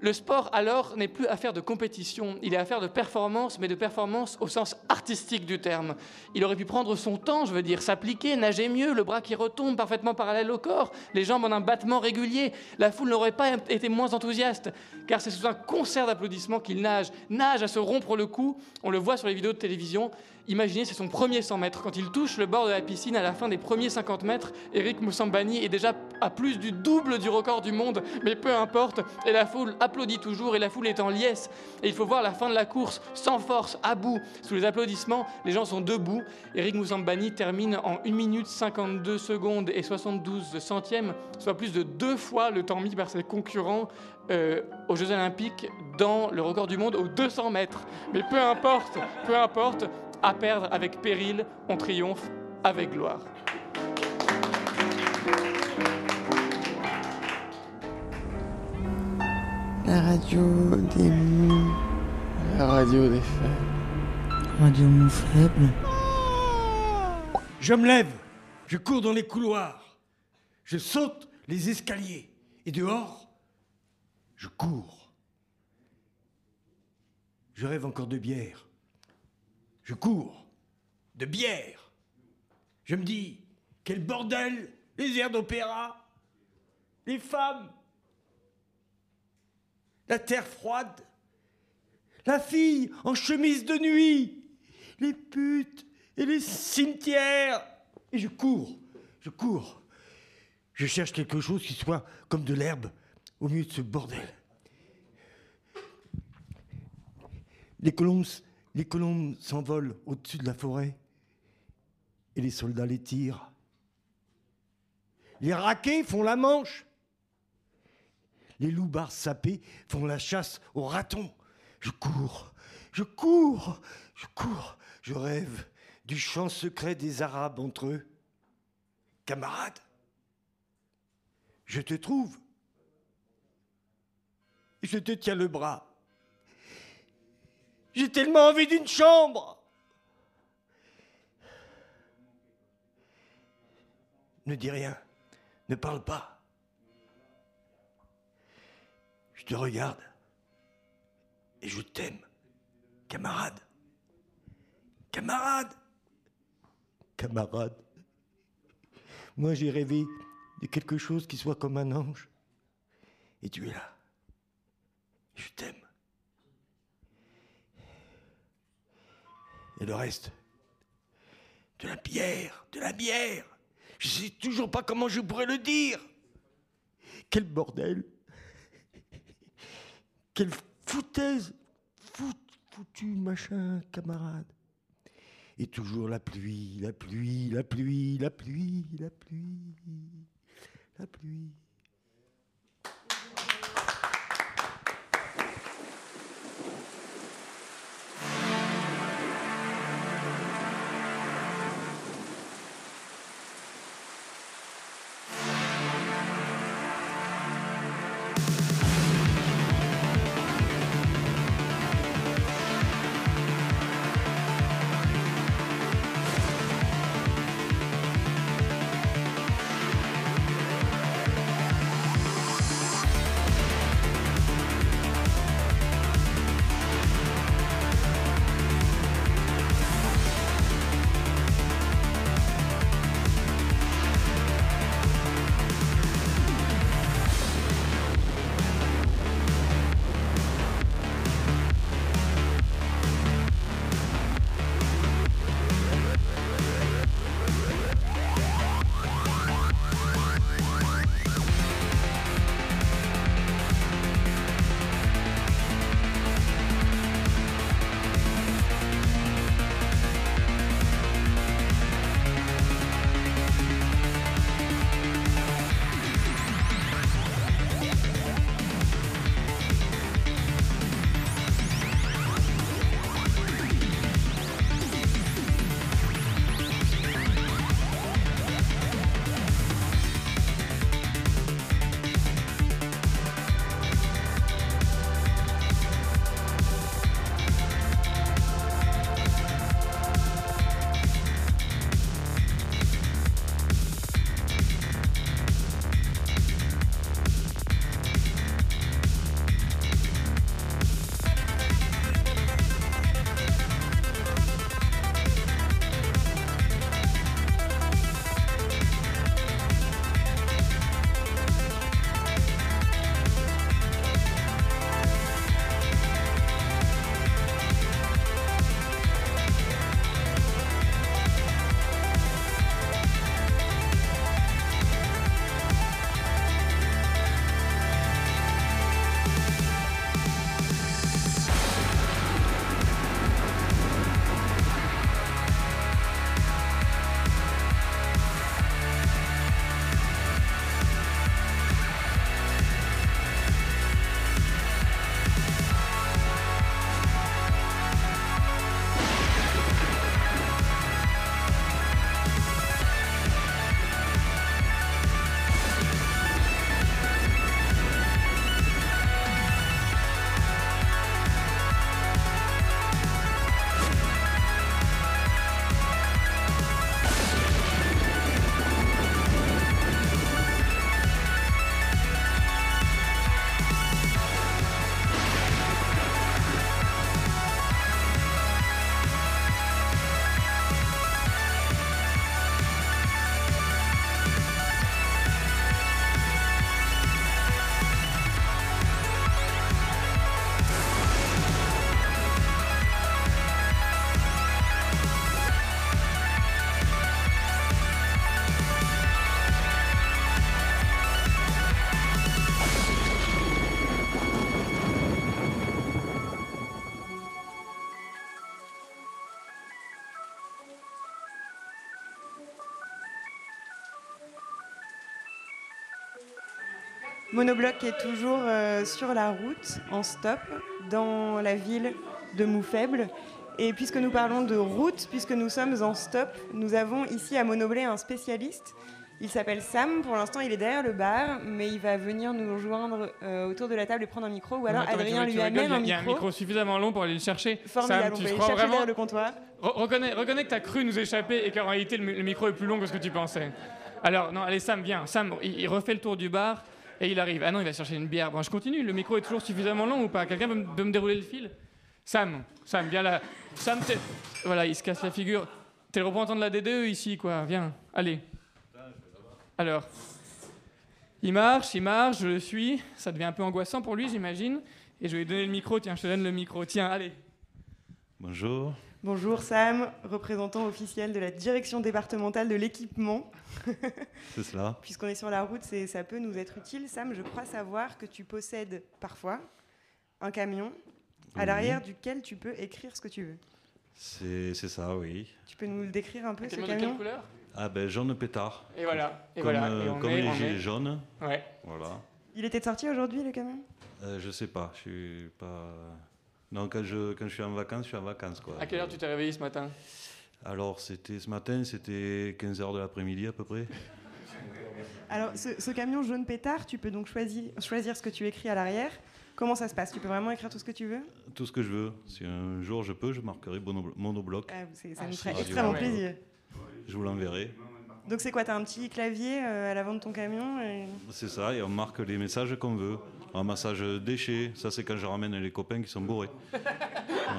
Le sport, alors, n'est plus affaire de compétition, il est affaire de performance, mais de performance au sens artistique du terme. Il aurait pu prendre son temps, je veux dire, s'appliquer, nager mieux, le bras qui retombe parfaitement parallèle au corps, les jambes en un battement régulier. La foule n'aurait pas été moins enthousiaste, car c'est sous un concert d'applaudissements qu'il nage, nage à se rompre le cou. On le voit sur les vidéos de télévision. Imaginez, c'est son premier 100 mètres. Quand il touche le bord de la piscine à la fin des premiers 50 mètres, Eric Moussambani est déjà à plus du double du record du monde, mais peu importe. Et la foule applaudit toujours, et la foule est en liesse. Et il faut voir la fin de la course, sans force, à bout. Sous les applaudissements, les gens sont debout. Eric Moussambani termine en 1 minute 52 secondes et 72 centièmes, soit plus de deux fois le temps mis par ses concurrents euh, aux Jeux Olympiques dans le record du monde aux 200 mètres. Mais peu importe, peu importe, à perdre avec péril, on triomphe avec gloire. La radio des mous. La radio des faibles. Radio mou faible. Je me lève, je cours dans les couloirs, je saute les escaliers et dehors, je cours. Je rêve encore de bière. Je cours de bière. Je me dis, quel bordel, les airs d'opéra, les femmes, la terre froide, la fille en chemise de nuit, les putes et les cimetières. Et je cours, je cours. Je cherche quelque chose qui soit comme de l'herbe au milieu de ce bordel. Les colombes, les colombes s'envolent au-dessus de la forêt et les soldats les tirent. Les raquets font la manche. Les loupards sapés font la chasse aux ratons. Je cours, je cours, je cours, je rêve du chant secret des Arabes entre eux. Camarade, je te trouve. Je te tiens le bras. J'ai tellement envie d'une chambre. Ne dis rien, ne parle pas. Je te regarde et je t'aime, camarade. Camarade. Camarade. Moi j'ai rêvé de quelque chose qui soit comme un ange. Et tu es là. Je t'aime. Et le reste? De la bière, de la bière. Je sais toujours pas comment je pourrais le dire. Quel bordel. Quelle foutaise. Fout, foutu machin, camarade. Et toujours la pluie, la pluie, la pluie, la pluie, la pluie, la pluie. Monobloc est toujours euh, sur la route, en stop, dans la ville de Moufaible. Et puisque nous parlons de route, puisque nous sommes en stop, nous avons ici à Monoblé un spécialiste. Il s'appelle Sam, pour l'instant il est derrière le bar, mais il va venir nous rejoindre euh, autour de la table et prendre un micro, ou alors Attends, mais tu- Adrien tu lui amène un Il y a un micro. micro suffisamment long pour aller le chercher. Formidable, Sam, on tu te aller crois chercher derrière le comptoir. Re- reconnais, reconnais que tu as cru nous échapper et qu'en réalité le, mi- le micro est plus long que ce que tu pensais. Alors, non, allez, Sam, viens. Sam, il, il refait le tour du bar et il arrive. Ah non, il va chercher une bière. Bon, je continue. Le micro est toujours suffisamment long ou pas? Quelqu'un peut, peut me dérouler le fil? Sam, Sam, viens là. Sam, voilà, il se casse la figure. T'es le représentant de la DDE ici, quoi. Viens, allez. Alors, il marche, il marche, je le suis. Ça devient un peu angoissant pour lui, j'imagine. Et je vais lui donner le micro. Tiens, je te donne le micro. Tiens, allez. Bonjour. Bonjour Sam, représentant officiel de la direction départementale de l'équipement. C'est cela. Puisqu'on est sur la route, c'est- ça peut nous être utile. Sam, je crois savoir que tu possèdes parfois un camion à Oui. l'arrière duquel tu peux écrire ce que tu veux. C'est c'est ça, oui. Tu peux nous le décrire un peu, Un ce camion de camion? quelle couleur? Ah ben jaune pétard. Et voilà, et comme voilà, euh, et on comme est- les on gilets est- jaunes. Ouais. Voilà. Il était sorti aujourd'hui, le camion? Euh, je sais pas, je suis pas. Non, quand je, quand je suis en vacances, je suis en vacances quoi. À quelle heure tu t'es réveillé ce matin? Alors c'était ce matin, c'était 15h de l'après-midi à peu près. Alors, ce, ce camion jaune pétard, tu peux donc choisir, choisir ce que tu écris à l'arrière. Comment ça se passe? Tu peux vraiment écrire tout ce que tu veux? Tout ce que je veux. Si un jour je peux, je marquerai mono- monobloc. Ah, Ça Ah, nous ferait extrêmement plaisir. Je vous l'enverrai. Donc c'est quoi? T'as un petit clavier euh, à l'avant de ton camion et- C'est ça, et on marque les messages qu'on veut. Un massage déchet, ça c'est quand je ramène les copains qui sont bourrés.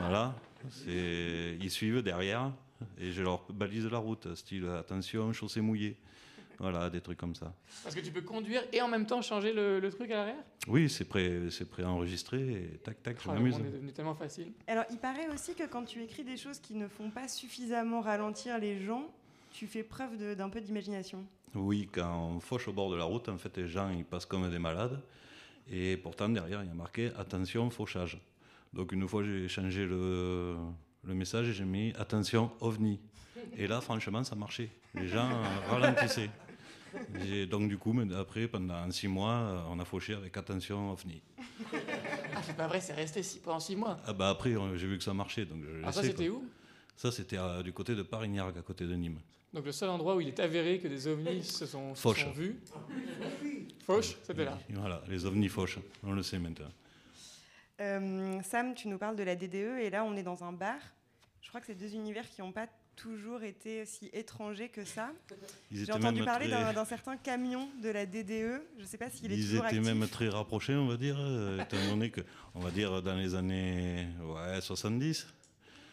voilà, c'est- ils suivent derrière et je leur balise la route, style attention, chaussée mouillée. Voilà, des trucs comme ça. Parce que tu peux conduire et en même temps changer le, le truc à l'arrière? Oui, c'est prêt, c'est prêt enregistré et tac tac, je Oh, m'amuse. monde est devenu tellement facile. Alors, il paraît aussi que quand tu écris des choses qui ne font pas suffisamment ralentir les gens, tu fais preuve d'un peu d'imagination. Oui, quand on fauche au bord de la route, en fait, les gens ils passent comme des malades. Et pourtant, derrière, il y a marqué attention, fauchage. Donc, une fois, j'ai changé le, le message et j'ai mis attention, ovni. Et là, franchement, ça marchait. Les gens euh, ralentissaient. Et donc, du coup, mais après, pendant six mois, euh, on a fauché avec attention, ovni. Ah, c'est pas vrai, c'est resté six- pendant six mois. Ah bah après, on- j'ai vu que ça marchait. Donc je Ah, ça, c'était où? Ça, c'était euh, du côté de Parignac, à côté de Nîmes. Donc le seul endroit où il est avéré que des ovnis se sont, se sont vus. Fauche, c'était là. Voilà, les ovnis fauches, on le sait maintenant. Euh, Sam, tu nous parles de la DDE et là, on est dans un bar. Je crois que c'est deux univers qui n'ont pas toujours été si étrangers que ça. Ils J'ai étaient entendu parler très- d'un certain camion de la DDE. Je ne sais pas s'il est Ils toujours étaient actif. même très rapprochés, on va dire, euh, étant donné que, on va dire, dans les années ouais, 70.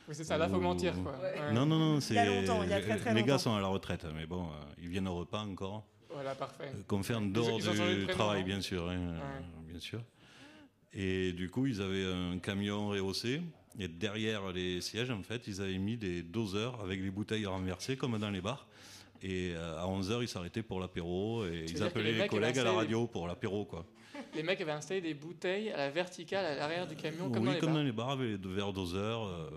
Oui, c'est ça, là, faut mentir, quoi. Ouais. Non, non, non, Il c'est. y a longtemps, il y a très, très les gars sont à la retraite, mais bon, euh, ils viennent au repas encore. Voilà, parfait. Euh, Qu'on fait en Ils- dehors ils ont changé de du travail, non bien sûr. hein, bien sûr. Et du coup, ils avaient un camion rehaussé. Et derrière les sièges, en fait, ils avaient mis des doseurs avec les bouteilles renversées, comme dans les bars. Et euh, à 11h, ils s'arrêtaient pour l'apéro. Et ils appelaient les collègues à la radio pour l'apéro, quoi. Les mecs avaient installé des bouteilles à la verticale à l'arrière du camion, comme oui, dans les comme bars. dans les bars, avec des verres doseurs, euh,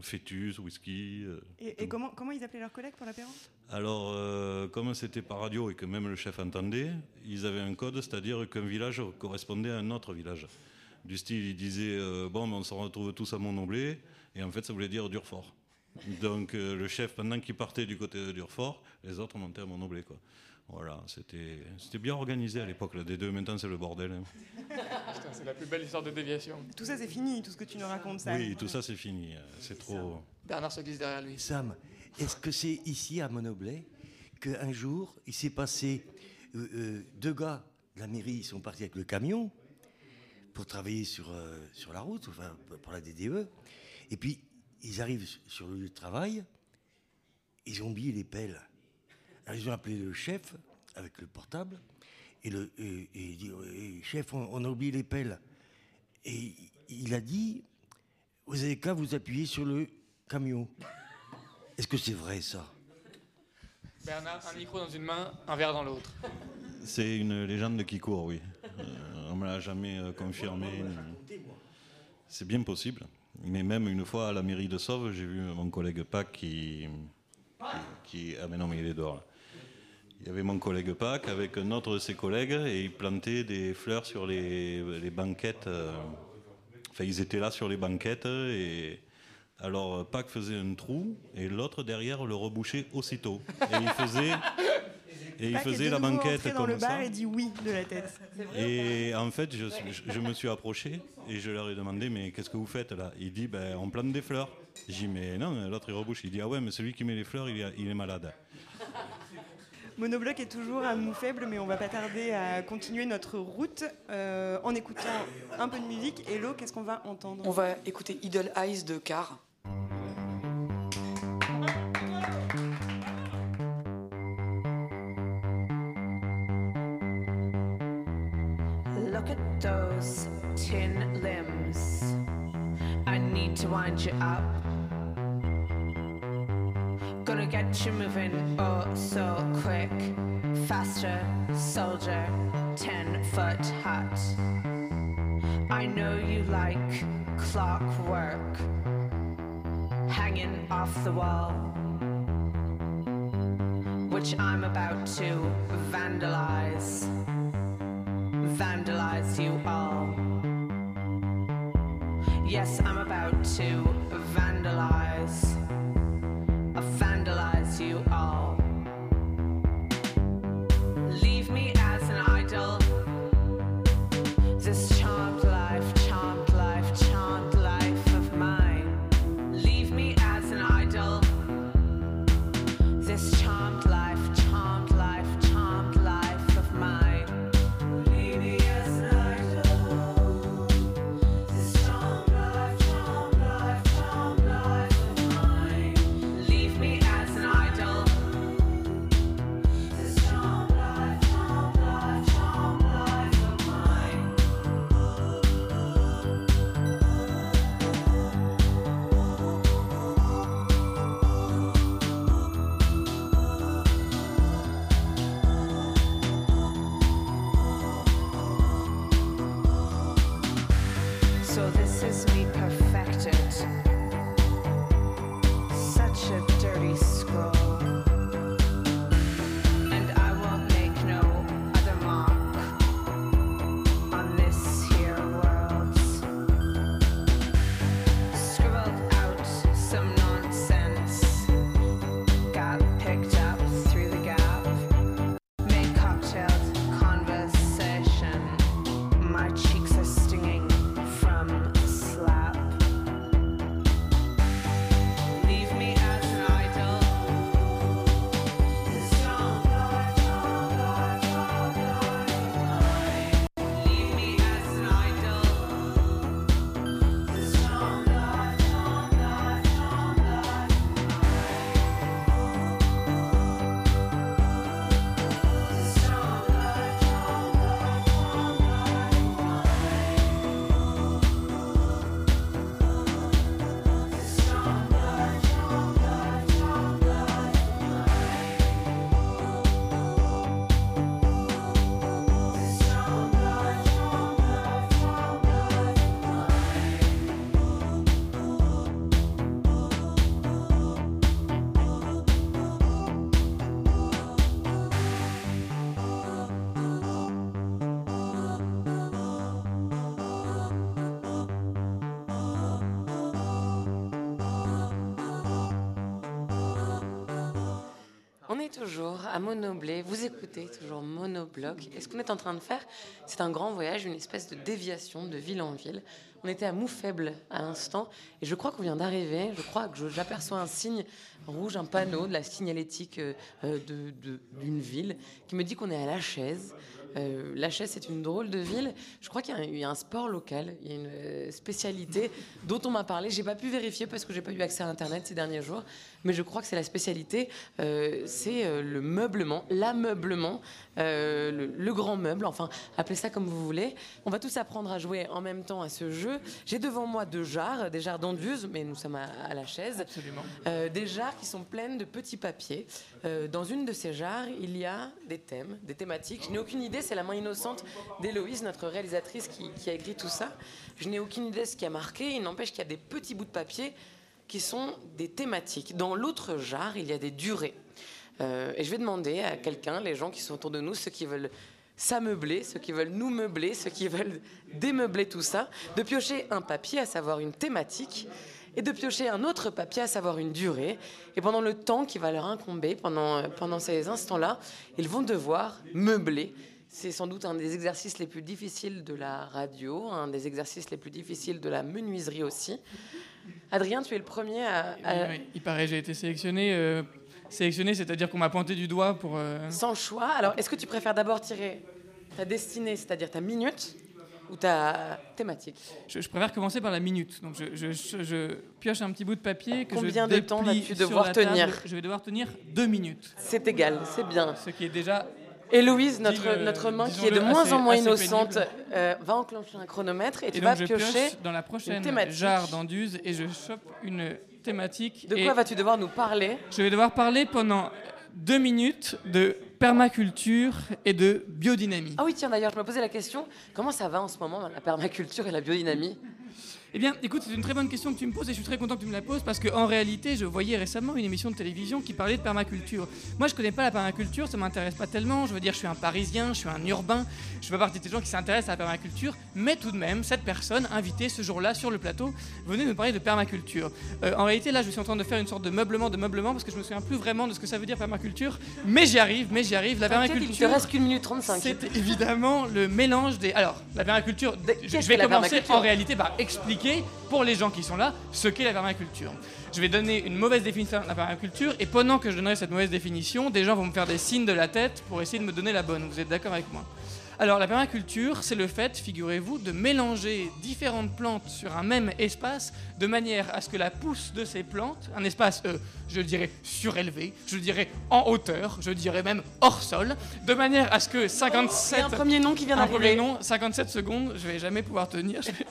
fœtus, whisky. euh. Et, et comment, comment ils appelaient leurs collègues pour l'apéro? Alors, euh, comme c'était par radio et que même le chef entendait, ils avaient un code, c'est-à-dire qu'un village correspondait à un autre village. Du style, ils disaient euh, Bon, ben, on se retrouve tous à Montnoblé, et en fait, ça voulait dire Durfort. Donc, euh, le chef, pendant qu'il partait du côté de Durfort, les autres montaient à Montnoblé. Quoi. Voilà, c'était c'était bien organisé à l'époque. Le D2, maintenant, c'est le bordel. hein. Putain, c'est la plus belle histoire de déviation. Tout ça, c'est fini, tout ce que tu nous racontes, Sam. Oui, tout ça, c'est fini. euh, C'est trop. Bernard se glisse derrière lui. Sam, est-ce que c'est ici à Monoblé qu'un jour il s'est passé euh, euh, deux gars de la mairie ils sont partis avec le camion pour travailler sur, euh, sur la route, enfin pour la DDE, et puis ils arrivent sur le lieu de travail, ils ont oublié les pelles. Alors ils ont appelé le chef avec le portable et, le, et, et il dit Eh, chef on, on a oublié les pelles et il a dit vous avez qu'à vous appuyer sur le camion. Est-ce que c'est vrai ça? Bernard, un micro dans une main, un verre dans l'autre. C'est une légende qui court, oui. Euh, on me l'a jamais euh, confirmé. C'est bien possible. Mais même une fois à la mairie de Sauve, j'ai vu mon collègue Pac qui, qui, qui- Ah mais non, mais il est dehors. là. Il y avait mon collègue Pâques avec un autre de ses collègues et ils plantaient des fleurs sur les, les banquettes. euh, Enfin, ils étaient là sur les banquettes et alors euh, Pâques faisait un trou et l'autre derrière le rebouchait aussitôt. Et il faisait, et il faisait la banquette dans comme le bar ça. et dit oui de la tête. Et en fait, je, je- je me suis approché et je leur ai demandé Mais qu'est-ce que vous faites là? Il dit ben, On plante des fleurs. J'ai dit Mais non, l'autre il rebouche. Il dit Ah ouais, mais celui qui met les fleurs, il est malade. Monobloc est toujours à mou faible, mais on va pas tarder à continuer notre route euh, en écoutant un peu de musique. Hello, qu'est-ce qu'on va entendre? On va écouter Idle Eyes de Car. Look at those tin limbs. I need to wind you up. Gonna get you moving oh so quick. Faster, soldier, 10 foot hut. I know you like clockwork hanging off the wall, which I'm about to vandalize vandalize you all. Yes, I'm about to vandalize, toujours à Monoblé, vous écoutez toujours Monobloc. Et ce qu'on est en train de faire, c'est un grand voyage, une espèce de déviation de ville en ville. On était à Moufaible à l'instant, et je crois qu'on vient d'arriver. Je crois que j'aperçois un signe rouge, un panneau de la signalétique euh, euh, d'une ville qui me dit qu'on est à La Chaise. Euh, la Chaise, c'est une drôle de ville. Je crois qu'il y a un- y, a un sport local, il y a une spécialité dont on m'a parlé. J'ai pas pu vérifier parce que j'ai pas eu accès à Internet ces derniers jours, mais je crois que c'est la spécialité. euh, c'est euh, le meublement, l'ameublement, euh, le, le grand meuble. Enfin, appelez ça comme vous voulez. On va tous apprendre à jouer en même temps à ce jeu. J'ai devant moi deux jarres, des jarres d'enduise, mais nous sommes à, à la chaise. Absolument. Euh, des jarres qui sont pleines de petits papiers. Dans une de ces jarres, il y a des thèmes, des thématiques. Je n'ai aucune idée, c'est la main innocente d'Héloïse, notre réalisatrice, qui, qui a écrit tout ça. Je n'ai aucune idée de ce qui a marqué. Il n'empêche qu'il y a des petits bouts de papier qui sont des thématiques. Dans l'autre jarre, il y a des durées. Euh, et je vais demander à quelqu'un, les gens qui sont autour de nous, ceux qui veulent s'ameubler, ceux qui veulent nous meubler, ceux qui veulent démeubler tout ça, de piocher un papier, à savoir une thématique, et de piocher un autre papier, à savoir une durée. Et pendant le temps qui va leur incomber, pendant, pendant ces instants-là, ils vont devoir meubler. C'est sans doute un des exercices les plus difficiles de la radio, un des exercices les plus difficiles de la menuiserie aussi. Adrien, tu es le premier à... à- Oui, il paraît, j'ai été sélectionné. euh, sélectionné, c'est-à-dire qu'on m'a pointé du doigt pour. euh, Sans choix. Alors, est-ce que tu préfères d'abord tirer ta destinée, c'est-à-dire ta minute, ou ta thématique? Je, je préfère commencer par la minute. Donc je, je- je- je pioche un petit bout de papier que Combien je de temps vas-tu devoir table. tenir? Je vais devoir tenir deux minutes. C'est égal, c'est bien. Ce qui est déjà. Et Louise, notre, main qui est de moins assez- en moins innocente, euh, va enclencher un chronomètre et, Et tu vas piocher pioche dans la prochaine thématique. jarre d'enduise et je chope une thématique. De quoi vas-tu devoir nous parler Je vais devoir parler pendant deux minutes de permaculture et de biodynamie. Ah oui, tiens, d'ailleurs, je me posais la question, comment ça va en ce moment, la permaculture et la biodynamie? Eh bien, écoute, c'est une très bonne question que tu me poses et je suis très content que tu me la poses parce qu'en réalité, je voyais récemment une émission de télévision qui parlait de permaculture. Moi, je connais pas la permaculture, ça m'intéresse pas tellement. Je veux dire, je suis un Parisien, je suis un urbain, je fais partie des gens qui s'intéressent à la permaculture, mais tout de même, cette personne invitée ce jour-là sur le plateau venait nous parler de permaculture. Euh, en réalité, là, je suis en train de faire une sorte de meublement de meublement parce que je me souviens plus vraiment de ce que ça veut dire permaculture, mais j'y arrive, mais j'y arrive. La permaculture. il te reste qu'une minute 35. C'est évidemment le mélange des. Alors, la permaculture, je, vais commencer en réalité par expliquer pour les gens qui sont là ce qu'est la permaculture. Je vais donner une mauvaise définition de la permaculture et pendant que je donnerai cette mauvaise définition, des gens vont me faire des signes de la tête pour essayer de me donner la bonne. Vous êtes d'accord avec moi? Alors la permaculture, c'est le fait, figurez-vous, de mélanger différentes plantes sur un même espace de manière à ce que la pousse de ces plantes, un espace, euh, je dirais, surélevé, je dirais en hauteur, je dirais même hors sol, de manière à ce que 57... Il y a un premier nom qui vient Un premier nom, 57 secondes, je vais jamais pouvoir tenir, je vais,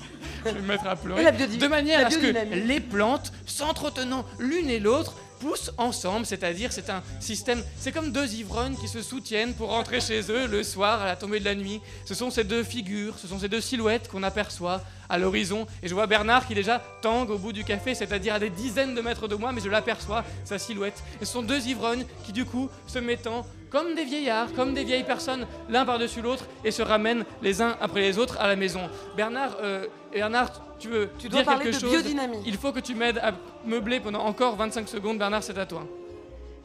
je vais me mettre à pleurer. De manière à ce que les plantes, s'entretenant l'une et l'autre, poussent ensemble, c'est-à-dire c'est un système, c'est comme deux ivrognes qui se soutiennent pour rentrer chez eux le soir à la tombée de la nuit. Ce sont ces deux figures, ce sont ces deux silhouettes qu'on aperçoit à l'horizon. Et je vois Bernard qui déjà tangue au bout du café, c'est-à-dire à des dizaines de mètres de moi, mais je l'aperçois, sa silhouette. Et ce sont deux ivrognes qui du coup se mettant comme des vieillards, comme des vieilles personnes, l'un par-dessus l'autre, et se ramènent les uns après les autres à la maison. Bernard, euh, Bernard, tu veux Tu dois dire parler quelque de chose biodynamie. Il faut que tu m'aides à meubler pendant encore 25 secondes. Bernard, c'est à toi.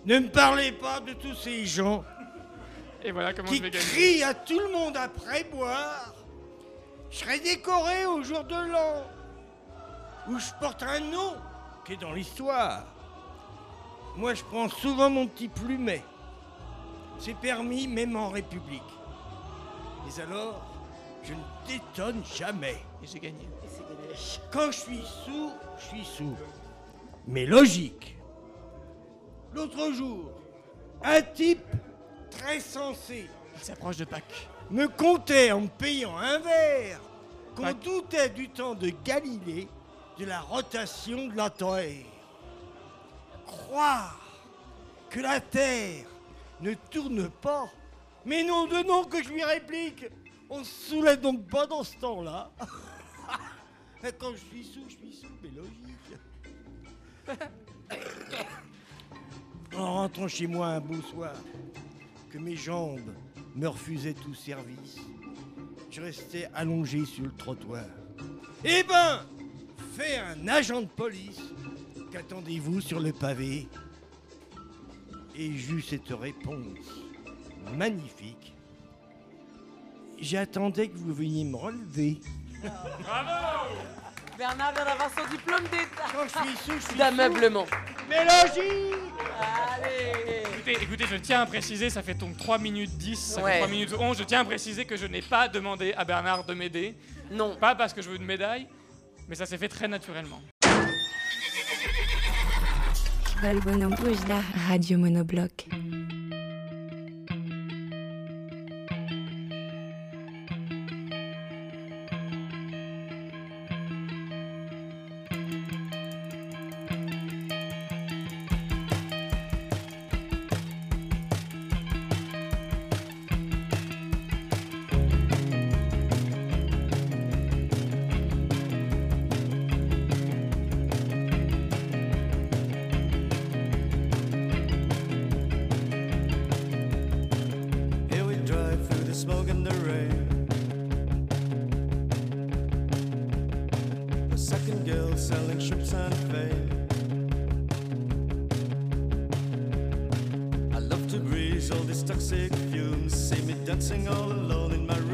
Ne me parlez pas de tous ces gens Et voilà comment qui je vais gagner. crient à tout le monde après boire. Je serai décoré au jour de l'an où je porte un nom qui est dans l'histoire. Moi, je prends souvent mon petit plumet. C'est permis même en République. Mais alors, je ne t'étonne jamais. Et j'ai gagné. Quand je suis sous, je suis sous. Mais logique. L'autre jour, un type très sensé Il s'approche de Pâques. me comptait en me payant un verre qu'on doutait du temps de Galilée de la rotation de la Terre. Croire que la Terre ne tourne pas, mais non de non que je lui réplique, on se soulève donc pas dans ce temps-là. Quand je suis sous, je suis sous, mais logique. En rentrant chez moi un beau soir, que mes jambes me refusaient tout service, je restais allongé sur le trottoir. Eh ben, fait un agent de police, qu'attendez-vous sur le pavé? Et j'eus cette réponse magnifique. J'attendais que vous veniez me relever. Bravo Bernard vient d'avoir son diplôme d'état. Quand je suis sous, je suis D'ameublement. Mais logique Allez Écoutez, écoutez, je tiens à préciser, ça fait donc 3 minutes 10, ça Ouais. fait 3 minutes 11, je tiens à préciser que je n'ai pas demandé à Bernard de m'aider. Non. Pas parce que je veux une médaille, mais ça s'est fait très naturellement. Balbonne Bouge, la radio monobloc. Rain. A second girl selling shrimps and fame. I love to breathe all these toxic fumes. See me dancing all alone in my room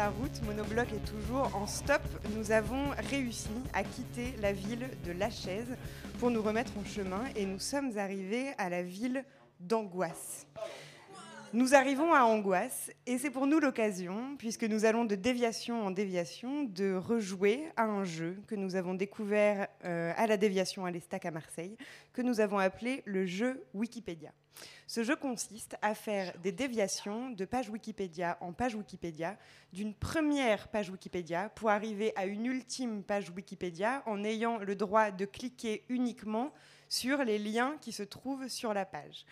la route, Monobloc est toujours en stop. Nous avons réussi à quitter la ville de La Chaise pour nous remettre en chemin et nous sommes arrivés à la ville d'Angoisse. Nous arrivons à Angoisse et c'est pour nous l'occasion, puisque nous allons de déviation en déviation, de rejouer à un jeu que nous avons découvert euh, à la déviation à l'Estac à Marseille, que nous avons appelé le jeu Wikipédia. Ce jeu consiste à faire des déviations de page Wikipédia en page Wikipédia, d'une première page Wikipédia pour arriver à une ultime page Wikipédia en ayant le droit de cliquer uniquement sur les liens qui se trouvent sur la page.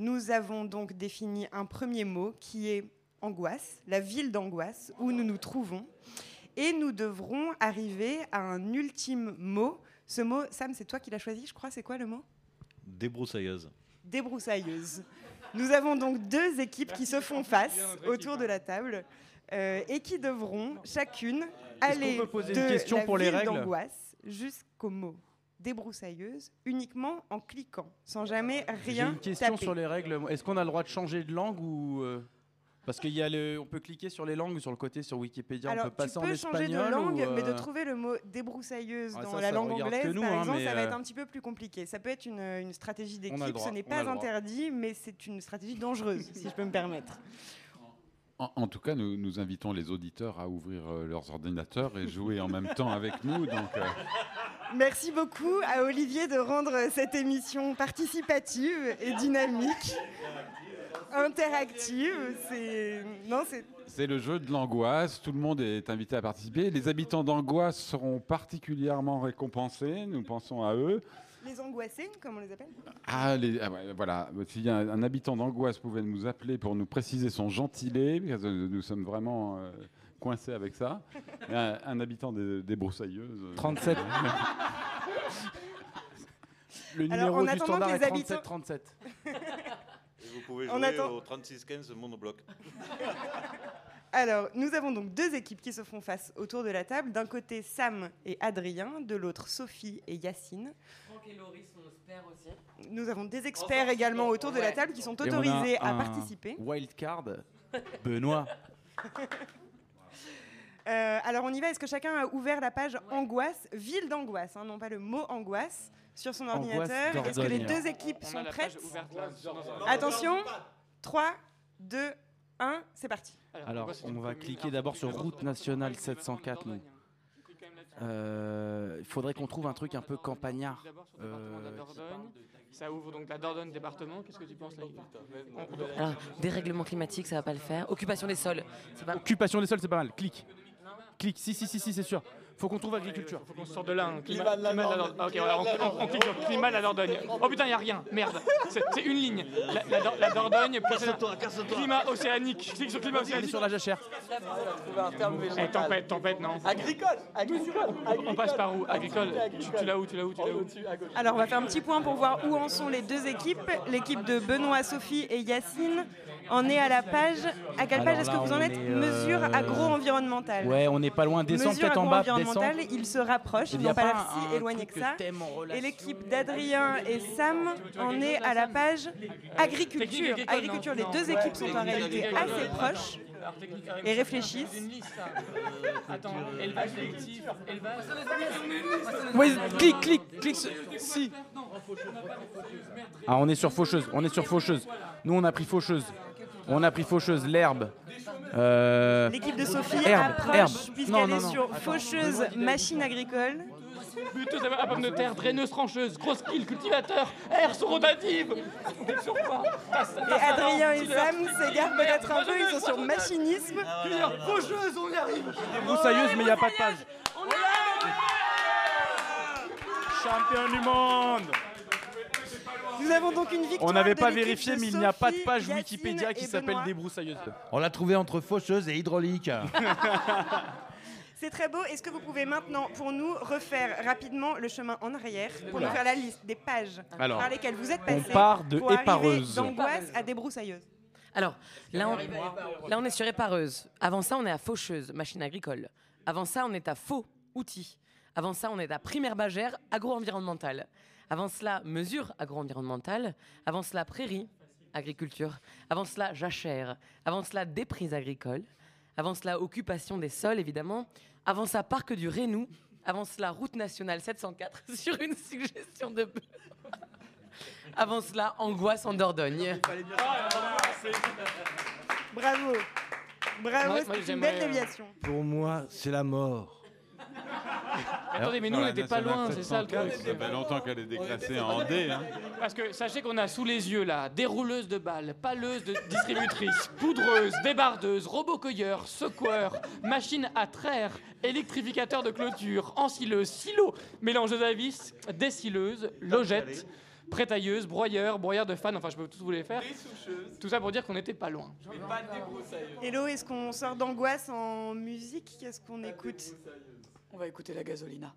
Nous avons donc défini un premier mot qui est angoisse, la ville d'angoisse où nous nous trouvons. Et nous devrons arriver à un ultime mot. Ce mot, Sam, c'est toi qui l'as choisi, je crois. C'est quoi le mot? Débroussailleuse. Débroussailleuse. Nous avons donc deux équipes qui se font face autour de la table euh, et qui devront chacune aller peut poser de une question la pour les ville d'angoisse jusqu'au mot débroussailleuse uniquement en cliquant, sans jamais J'ai rien une question taper. sur les règles. Est-ce qu'on a le droit de changer de langue ou euh, Parce qu'il y a le, on peut cliquer sur les langues sur le côté sur Wikipédia, Alors, on peut passer tu en peux changer de espagnol langue, ou, mais de euh, trouver le mot débroussailleuse Ah, dans ça, la ça langue anglaise, que nous, par hein, exemple, ça va être euh, un petit peu plus compliqué. Ça peut être une, une stratégie d'équipe, ce n'est pas interdit, mais c'est une stratégie dangereuse, si je peux me permettre. En, en tout cas, nous, nous invitons les auditeurs à ouvrir euh, leurs ordinateurs et jouer en même temps avec nous. Donc, euh, Merci beaucoup à Olivier de rendre cette émission participative et dynamique, interactive. C'est non, c'est c'est le jeu de l'angoisse. Tout le monde est invité à participer. Les habitants d'angoisse seront particulièrement récompensés. Nous pensons à eux. Les angoissés, comme on les appelle. Ah, les- ah ouais, voilà. Si un, un habitant d'angoisse pouvait nous appeler pour nous préciser son gentilé, parce que nous sommes vraiment euh, coincés avec ça. Un, un habitant des, des broussailleuses. euh, 37. Le Alors, numéro en du attendant standard que est les habitants- 37 37. Et vous pouvez jouer attend- au 36-15 monobloc. Alors, nous avons donc deux équipes qui se font face autour de la table. D'un côté, Sam et Adrien, de l'autre, Sophie et Yacine. Franck et Laurie sont experts aussi. Nous avons des experts également autour de la Ouais. table qui sont Et on a autorisés à un participer. Wildcard, Benoît. Euh, alors on y va. Est-ce que chacun a ouvert la page angoisse, ville d'angoisse, hein, non pas le mot angoisse, sur son Angoisse ordinateur? Est-ce que les Dordogne. deux équipes On a sont la page prêtes ouverte là, Attention 3, 2, 1, c'est parti. Alors, on va cliquer d'abord sur route nationale 704. nous. Euh, Il faudrait qu'on trouve un truc un peu campagnard. Euh. Ça ouvre donc la Dordogne département. Qu'est-ce que tu penses là Alors, dérèglement climatique, ça va pas le faire. Occupation des sols, c'est pas. Occupation des sols, c'est pas mal. Clique. Clique. Si, si, si, si, c'est sûr. Faut qu'on trouve agriculture. Faut qu'on sorte de là. hein. Climat, Climat de la climat de la Dordogne. Ok, voilà, on, on- on clique sur climat de la Dordogne. Oh putain, y a rien. Merde. C'est une ligne. La, la Dor- la Dordogne. Casse-toi, casse-toi. Climat océanique. Je clique sur climat océanique. sur la jachère. Eh, tempête, tempête, non. Agricole, agricole, On passe par où Agricole. Tu, tu l'as où Tu l'as où Tu l'as où Alors on va faire un petit point pour voir où en sont les deux équipes. L'équipe de Benoît, Sophie et Yacine en est à la page. À quelle page est-ce que vous en on êtes Mesure euh, agro-environnementale. Ouais, on n'est pas loin. Descends Mesure peut-être en bas. Descends. agro-environnementale, ils se rapprochent, Il ils n'ont pas l'air si éloignés que ça. Et l'équipe d'Adrien et Sam en est à la page agriculture. Agriculture, les deux équipes sont en réalité assez proches euh, et réfléchissent. Attends, élevage élevage. Oui, clique, clique, clique. Si. Ah, on est sur faucheuse. On est sur faucheuse. Nous, on a pris faucheuse. On a pris faucheuse, l'herbe. Euh, L'équipe de Sophie herbe, approche herbe. puisqu'elle Non, est sur faucheuse machine agricole. Buteuse à pomme de terre, draineuse trancheuse, grosse kill, cultivateur, air sur Et Adrien et Sam s'égarent peut-être un peu, ils sont sur machinisme. Faucheuse, on y arrive. Broussailleuse, mais il n'y a pas de page. Champion du monde Nous avons donc une victoire. On n'avait pas vérifié, mais il n'y a pas de page Yacine Wikipédia qui et s'appelle Benoît. débroussailleuse. On l'a trouvé entre faucheuse et hydraulique. C'est très beau. Est-ce que vous pouvez maintenant, pour nous, refaire rapidement le chemin en arrière pour nous faire la liste des pages Alors, par lesquelles vous êtes on passés part de pour arriver épareuse. d'angoisse à débroussailleuse Alors, là on, là, on est sur épareuse. Avant ça, on est à faucheuse, machine agricole. Avant ça, on est à faux, outils. Avant ça, on est à primaire bagère, agro-environnementale. Avant cela, mesure agro-environnementale. Avant cela, prairie, agriculture. Avant cela, jachère. Avant cela, déprise agricole. Avant cela, occupation des sols, évidemment. Avant ça, parc du Rénou. Avant cela, route nationale 704, sur une suggestion de... Avant cela, angoisse en Dordogne. Bravo. Bravo, moi, c'est une belle euh, déviation. Pour moi, c'est la mort. Attendez, mais nous, on n'était pas loin, c'est ça le truc. Ça fait longtemps qu'elle est déclassée en D. Hein. Parce que sachez qu'on a sous les yeux là dérouleuse de balles, paleuse de distributrice, poudreuse, débardeuse, robot-cueilleur, secoueur, machine à traire, électrificateur de clôture, ensileuse, silo, mélangeuse à vis, dessilleuse, logette, prétailleuse, broyeur, broyeur de fan, enfin je peux tous vous les faire. Tout ça pour dire qu'on n'était pas loin. Hello, est-ce qu'on sort d'angoisse en musique? Qu'est-ce qu'on écoute? On va écouter la gasolina.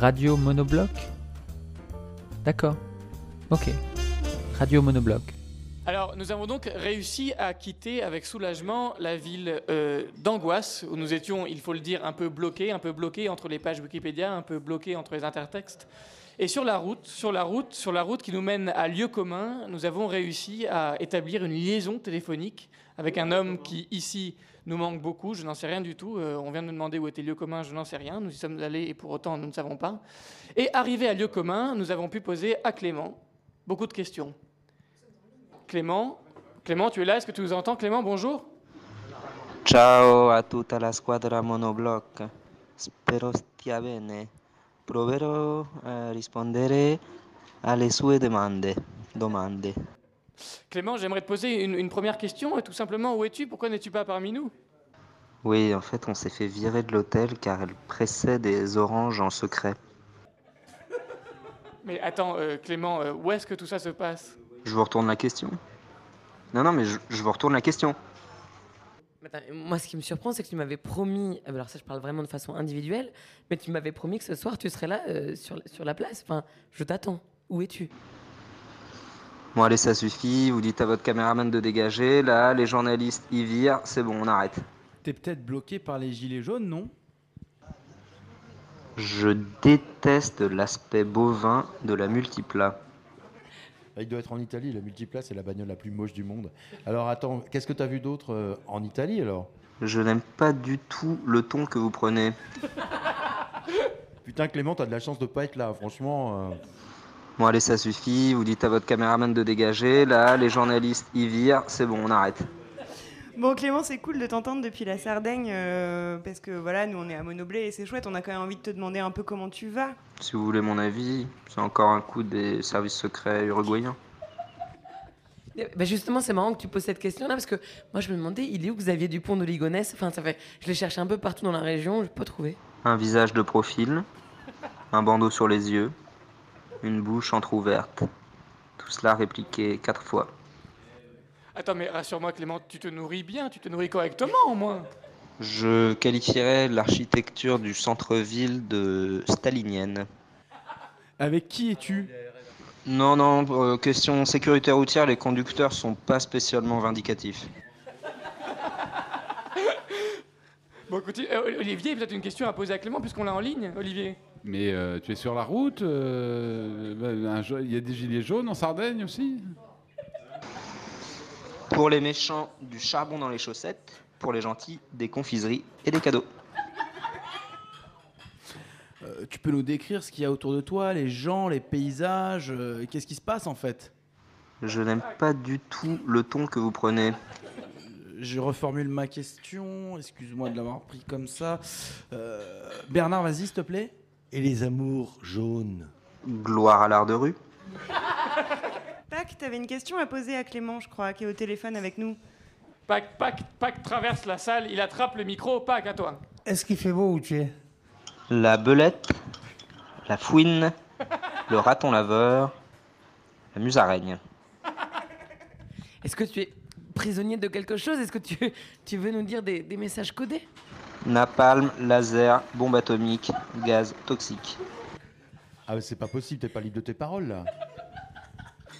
Radio Monobloc D'accord. Ok. Radio Monobloc. Alors, nous avons donc réussi à quitter avec soulagement la ville euh, d'Angoisse, où nous étions, il faut le dire, un peu bloqués, un peu bloqués entre les pages Wikipédia, un peu bloqués entre les intertextes. Et sur la route, sur la route, sur la route qui nous mène à lieu commun, nous avons réussi à établir une liaison téléphonique avec un homme qui ici nous manque beaucoup. Je n'en sais rien du tout. Euh, on vient de nous demander où était lieu commun. Je n'en sais rien. Nous y sommes allés et pour autant nous ne savons pas. Et arrivé à lieu commun, nous avons pu poser à Clément beaucoup de questions. Clément, Clément, tu es là Est-ce que tu nous entends? Clément, bonjour. Ciao a tutta la squadra monobloc. Spero stia bene. Proverò a rispondere alle sue domande. domande. Clément, j'aimerais te poser une, une première question. Tout simplement, où es-tu? Pourquoi n'es-tu pas parmi nous? Oui, en fait, on s'est fait virer de l'hôtel car elle pressait des oranges en secret. Mais attends, euh, Clément, euh, où est-ce que tout ça se passe? Je vous retourne la question. Non, non, mais je, je vous retourne la question. Attends, moi, ce qui me surprend, c'est que tu m'avais promis, euh, alors ça, je parle vraiment de façon individuelle, mais tu m'avais promis que ce soir, tu serais là euh, sur, sur la place. Enfin, je t'attends. Où es-tu? Bon, allez, ça suffit. Vous dites à votre caméraman de dégager. Là, les journalistes y virent. C'est bon, on arrête. T'es peut-être bloqué par les gilets jaunes, non? Je déteste l'aspect bovin de la multipla. Ah, Il doit être en Italie, la multipla, c'est la bagnole la plus moche du monde. Alors attends, qu'est-ce que tu as vu d'autre euh, en Italie alors? Je n'aime pas du tout le ton que vous prenez. Putain Clément, t'as de la chance de pas être là, franchement. euh, Bon, allez, ça suffit. Vous dites à votre caméraman de dégager. Là, les journalistes y virent. C'est bon, on arrête. Bon Clément, c'est cool de t'entendre depuis la Sardaigne euh, parce que voilà, nous on est à Monoblé et c'est chouette. On a quand même envie de te demander un peu comment tu vas. Si vous voulez mon avis, c'est encore un coup des services secrets uruguayens. Eh ben justement, c'est marrant que tu poses cette question-là parce que moi, je me demandais, il est où Xavier Dupont de Ligonnès? Enfin, ça fait, je l'ai cherché un peu partout dans la région, je n'ai pas trouvé. Un visage de profil, un bandeau sur les yeux, une bouche entr'ouverte. Tout cela répliqué quatre fois. Attends, mais rassure-moi, Clément, tu te nourris bien, tu te nourris correctement au moins. Je qualifierais l'architecture du centre-ville de stalinienne. Avec qui es-tu? Non, non, euh, question sécurité routière, les conducteurs sont pas spécialement vindicatifs. Bon, écoutez, euh, Olivier, peut-être une question à poser à Clément puisqu'on l'a en ligne, Olivier. Mais euh, tu es sur la route euh, jo- Il y a des gilets jaunes en Sardaigne aussi? Pour les méchants, du charbon dans les chaussettes. Pour les gentils, des confiseries et des cadeaux. Euh, Tu peux nous décrire ce qu'il y a autour de toi, les gens, les paysages, euh, qu'est-ce qui se passe en fait? Je n'aime pas du tout le ton que vous prenez. Je reformule ma question, excuse-moi de l'avoir pris comme ça. Euh, Bernard, vas-y s'il te plaît. Et les amours jaunes Gloire à l'art de rue. Pac, t'avais une question à poser à Clément, je crois, qui est au téléphone avec nous. Pac, Pac, Pac traverse la salle, il attrape le micro. Pac, à toi. Est-ce qu'il fait beau où tu es? La belette, la fouine, le raton laveur, la musaraigne. Est-ce que tu es prisonnier de quelque chose? Est-ce que tu, tu veux nous dire des, des messages codés? Napalm, laser, bombe atomique, gaz toxique. Ah, mais c'est pas possible, t'es pas libre de tes paroles là.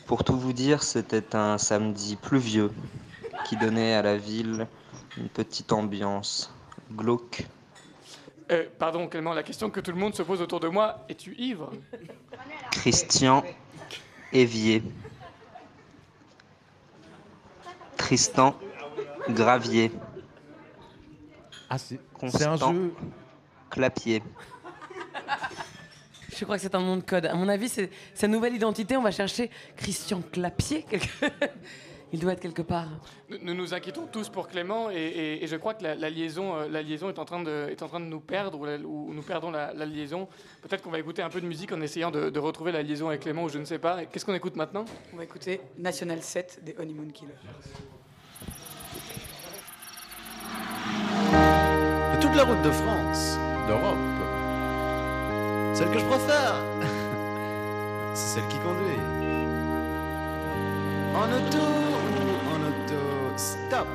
Pour tout vous dire, c'était un samedi pluvieux qui donnait à la ville une petite ambiance glauque. Euh, pardon, Clément, la question que tout le monde se pose autour de moi es-tu ivre? Christian Évier. Tristan Gravier. Ah, c'est un jeu. Clapier. Je crois que c'est un nom de code. À mon avis, c'est sa nouvelle identité. On va chercher Christian Clapier. quelque- Il doit être quelque part. nous, nous nous inquiétons tous pour Clément et, et- et je crois que la, la liaison, euh, la liaison est, en train de, est en train de nous perdre ou, la- ou nous perdons la, la liaison. Peut-être qu'on va écouter un peu de musique en essayant de, de retrouver la liaison avec Clément ou je ne sais pas. Qu'est-ce qu'on écoute maintenant? On va écouter National 7 des Honeymoon Killers. la route de France, d'Europe. Celle que je préfère, c'est celle qui conduit. En auto en auto, stop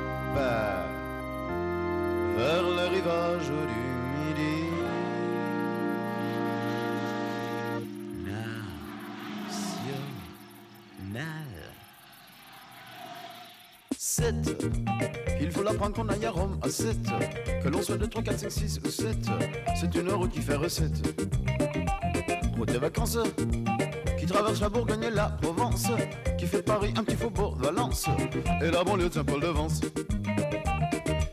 vers le rivage du midi. National. Faut l'apprendre qu'on aille à Rome à 7. Que l'on soit 2, 3, 4, 5, 6 ou 7. C'est une heure qui fait recette. Route des vacances. Qui traverse la Bourgogne et la Provence. Qui fait de Paris un petit faubourg Valence. Et la banlieue de Saint-Paul-de-Vence.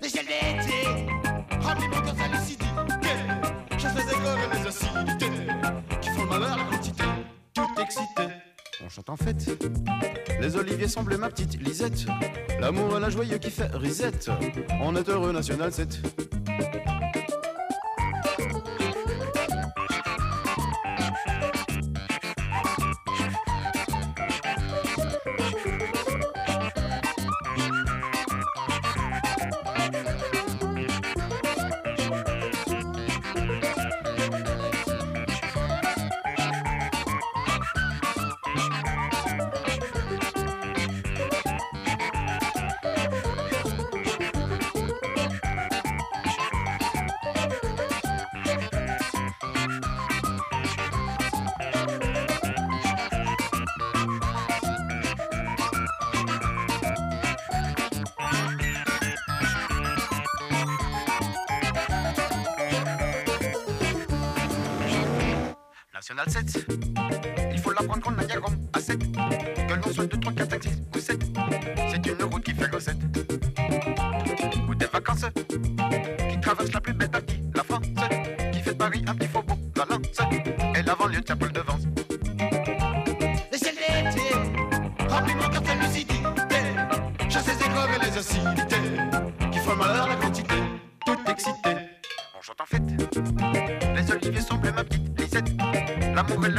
L'échelle d'été, remplis mon cœur de lucidité. Les écoles et les acidités qui font malheur la quantité. Tout excité. On chante en fête. Les oliviers semblent ma petite Lisette. L'amour et la joyeux qui fait risette. On est heureux, National 7.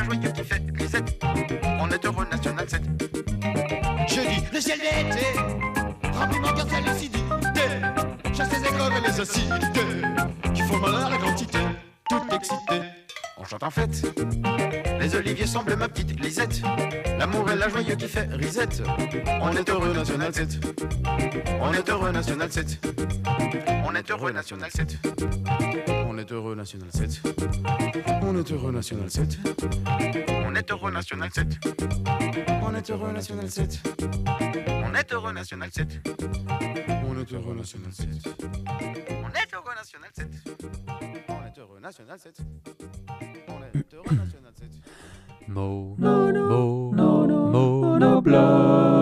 Joyeux qui fait risette. On est heureux, National 7. Je dis l'échelle d'été, remplis mon cœur de lucidité. Chasse les écoles et les acidités qui font le malheur la quantité. Tout excité. On chante en fête. Les oliviers semblent ma petite Lisette. L'amour et la joyeux qui fait risette. On est heureux, National 7. On est heureux, National 7. On est heureux, National 7. On est heureux, National 7. On est heureux, National 7. On est heureux, National 7. On est heureux, National 7. On est heureux, National 7. On est heureux, National 7. On est heureux, National 7. On est heureux, National 7. On est heureux, National 7. Mo, mo, mo, monobloc.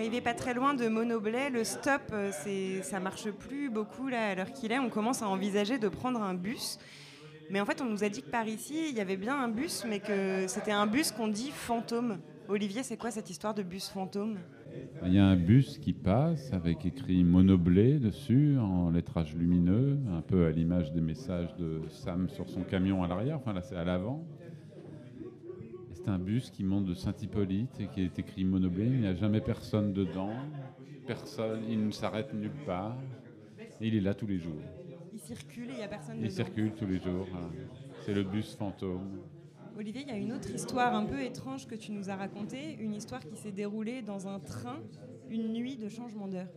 Arriver pas très loin de Monoblet. Le stop, euh, c'est, ça marche plus beaucoup là à l'heure qu'il est. On commence à envisager de prendre un bus. Mais en fait, on nous a dit que par ici, il y avait bien un bus, mais que c'était un bus qu'on dit fantôme. Olivier, c'est quoi cette histoire de bus fantôme? Il y a un bus qui passe avec écrit monoblé dessus en lettrage lumineux, un peu à l'image des messages de Sam sur son camion à l'arrière, enfin là c'est à l'avant. C'est un bus qui monte de Saint-Hippolyte et qui est écrit monoblé. Il n'y a jamais personne dedans, personne, il ne s'arrête nulle part. Et il est là tous les jours. Il circule et il n'y a personne Il dedans. circule tous les jours. voilà. C'est le bus fantôme. Olivier, il y a une autre histoire un peu étrange que tu nous as racontée, une histoire qui s'est déroulée dans un train, une nuit de changement d'heure.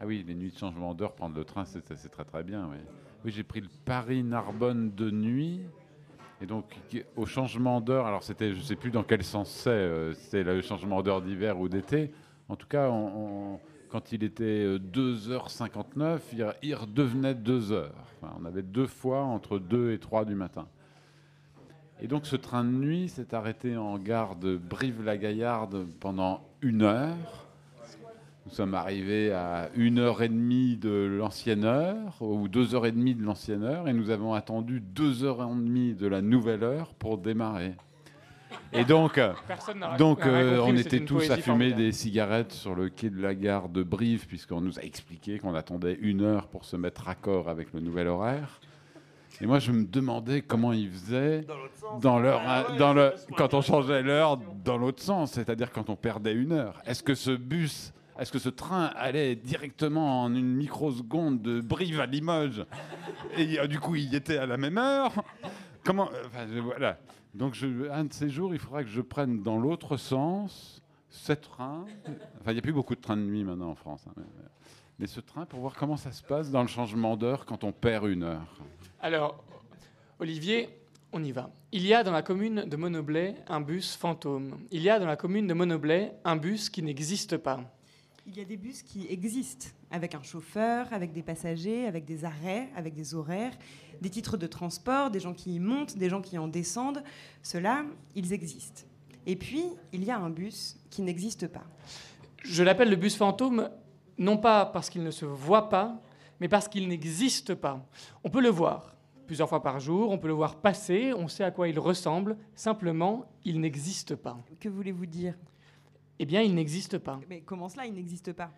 Ah oui, les nuits de changement d'heure, prendre le train, c'est c'est très très bien. Oui, oui j'ai pris le Paris-Narbonne de nuit. Et donc, au changement d'heure, alors c'était, je ne sais plus dans quel sens c'est, euh, c'était le changement d'heure d'hiver ou d'été. En tout cas, quand il était euh, 2h59, il, il redevenait 2h. Enfin, on avait deux fois entre 2 et 3 du matin. Et donc ce train de nuit s'est arrêté en gare de Brive-la-Gaillarde pendant une heure. Nous sommes arrivés à une heure et demie de l'ancienne heure, ou deux heures et demie de l'ancienne heure, et nous avons attendu deux heures et demie de la nouvelle heure pour démarrer. Et donc, donc euh, on était tous à fumer formidable. des cigarettes sur le quai de la gare de Brive, puisqu'on nous a expliqué qu'on attendait une heure pour se mettre à corps avec le nouvel horaire. Et moi, je me demandais comment ils faisaient dans leur, dans le, quand on changeait l'heure dans l'autre sens, c'est-à-dire quand on perdait une heure. Est-ce que ce bus, est-ce que ce train allait directement en une microseconde de Brive à Limoges Et euh, du coup, il était à la même heure Comment je- Voilà. Donc, un de ces jours, il faudra que je prenne dans l'autre sens ce train. Enfin, il n'y a plus beaucoup de trains de nuit maintenant en France. hein, mais ce train pour voir comment ça se passe dans le changement d'heure quand on perd une heure. Alors, Olivier, On y va. Il y a dans la commune de Monoblet un bus fantôme. Il y a dans la commune de Monoblet un bus qui n'existe pas. Il y a des bus qui existent, avec un chauffeur, avec des passagers, avec des arrêts, avec des horaires, des titres de transport, des gens qui y montent, des gens qui en descendent. Ceux-là, ils existent. Et puis, il y a un bus qui n'existe pas. Je l'appelle le bus fantôme, non pas parce qu'il ne se voit pas, mais parce qu'il n'existe pas. On peut le voir plusieurs fois par jour, on peut le voir passer, on sait à quoi il ressemble, simplement, il n'existe pas. Que voulez-vous dire? Eh bien, il n'existe pas. Mais comment cela, il n'existe pas?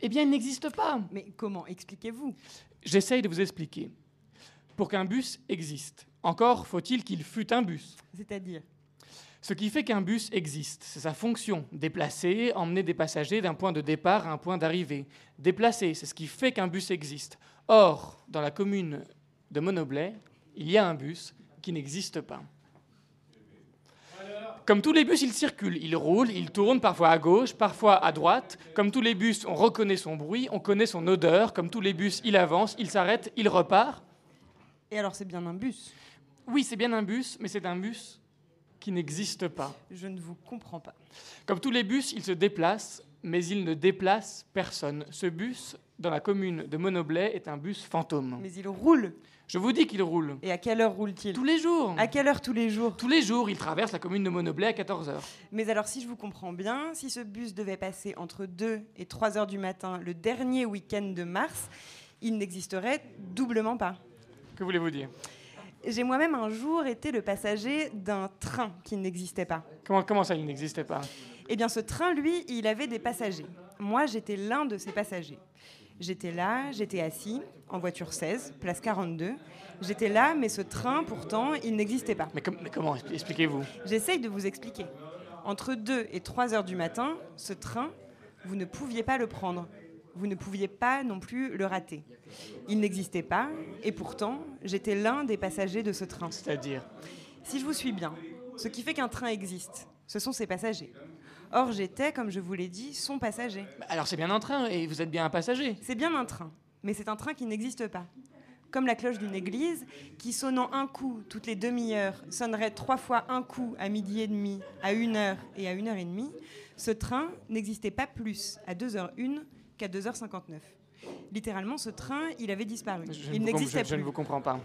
Eh bien, il n'existe pas. Mais comment? Expliquez-vous. J'essaye de vous expliquer. Pour qu'un bus existe, encore faut-il qu'il fût un bus. C'est-à-dire? Ce qui fait qu'un bus existe, c'est sa fonction. Déplacer, emmener des passagers d'un point de départ à un point d'arrivée. Déplacer, c'est ce qui fait qu'un bus existe. Or, dans la commune de Monoblet, il y a un bus qui n'existe pas. Comme tous les bus, il circule, il roule, il tourne parfois à gauche, parfois à droite. Comme tous les bus, on reconnaît son bruit, on connaît son odeur. Comme tous les bus, il avance, il s'arrête, il repart. Et alors, c'est bien un bus Oui, c'est bien un bus, mais c'est un bus qui n'existe pas. Je ne vous comprends pas. Comme tous les bus, il se déplace, mais il ne déplace personne. Ce bus, dans la commune de Monoblet, est un bus fantôme. Mais il roule Je vous dis qu'il roule. Et à quelle heure roule-t-il Tous les jours. À quelle heure tous les jours Tous les jours, il traverse la commune de Monoblet à 14h. Mais alors, si je vous comprends bien, si ce bus devait passer entre 2 et 3 heures du matin le dernier week-end de mars, il n'existerait doublement pas. Que voulez-vous dire? J'ai moi-même un jour été le passager d'un train qui n'existait pas. comment, comment ça, il n'existait pas? Eh bien, ce train, lui, il avait des passagers. Moi, j'étais l'un de ces passagers. J'étais là, j'étais assis, en voiture 16, place 42. J'étais là, mais ce train, pourtant, il n'existait pas. mais, com- mais comment Expli- Expliquez-vous? J'essaye de vous expliquer. Entre 2 et 3 heures du matin, ce train, vous ne pouviez pas le prendre. Vous ne pouviez pas non plus le rater. Il n'existait pas, et pourtant, j'étais l'un des passagers de ce train. C'est-à-dire? Si je vous suis bien, ce qui fait qu'un train existe, ce sont ses passagers. Or, j'étais, comme je vous l'ai dit, son passager. Alors c'est bien un train, et vous êtes bien un passager. C'est bien un train, mais c'est un train qui n'existe pas. Comme la cloche d'une église, qui sonnant un coup toutes les demi-heures, sonnerait trois fois un coup à midi et demi, à une heure et à une heure et demie, ce train n'existait pas plus à 2h01 qu'à 2h59. Littéralement, ce train, il avait disparu. Je il n'existait je- je ne plus. vous comprends pas.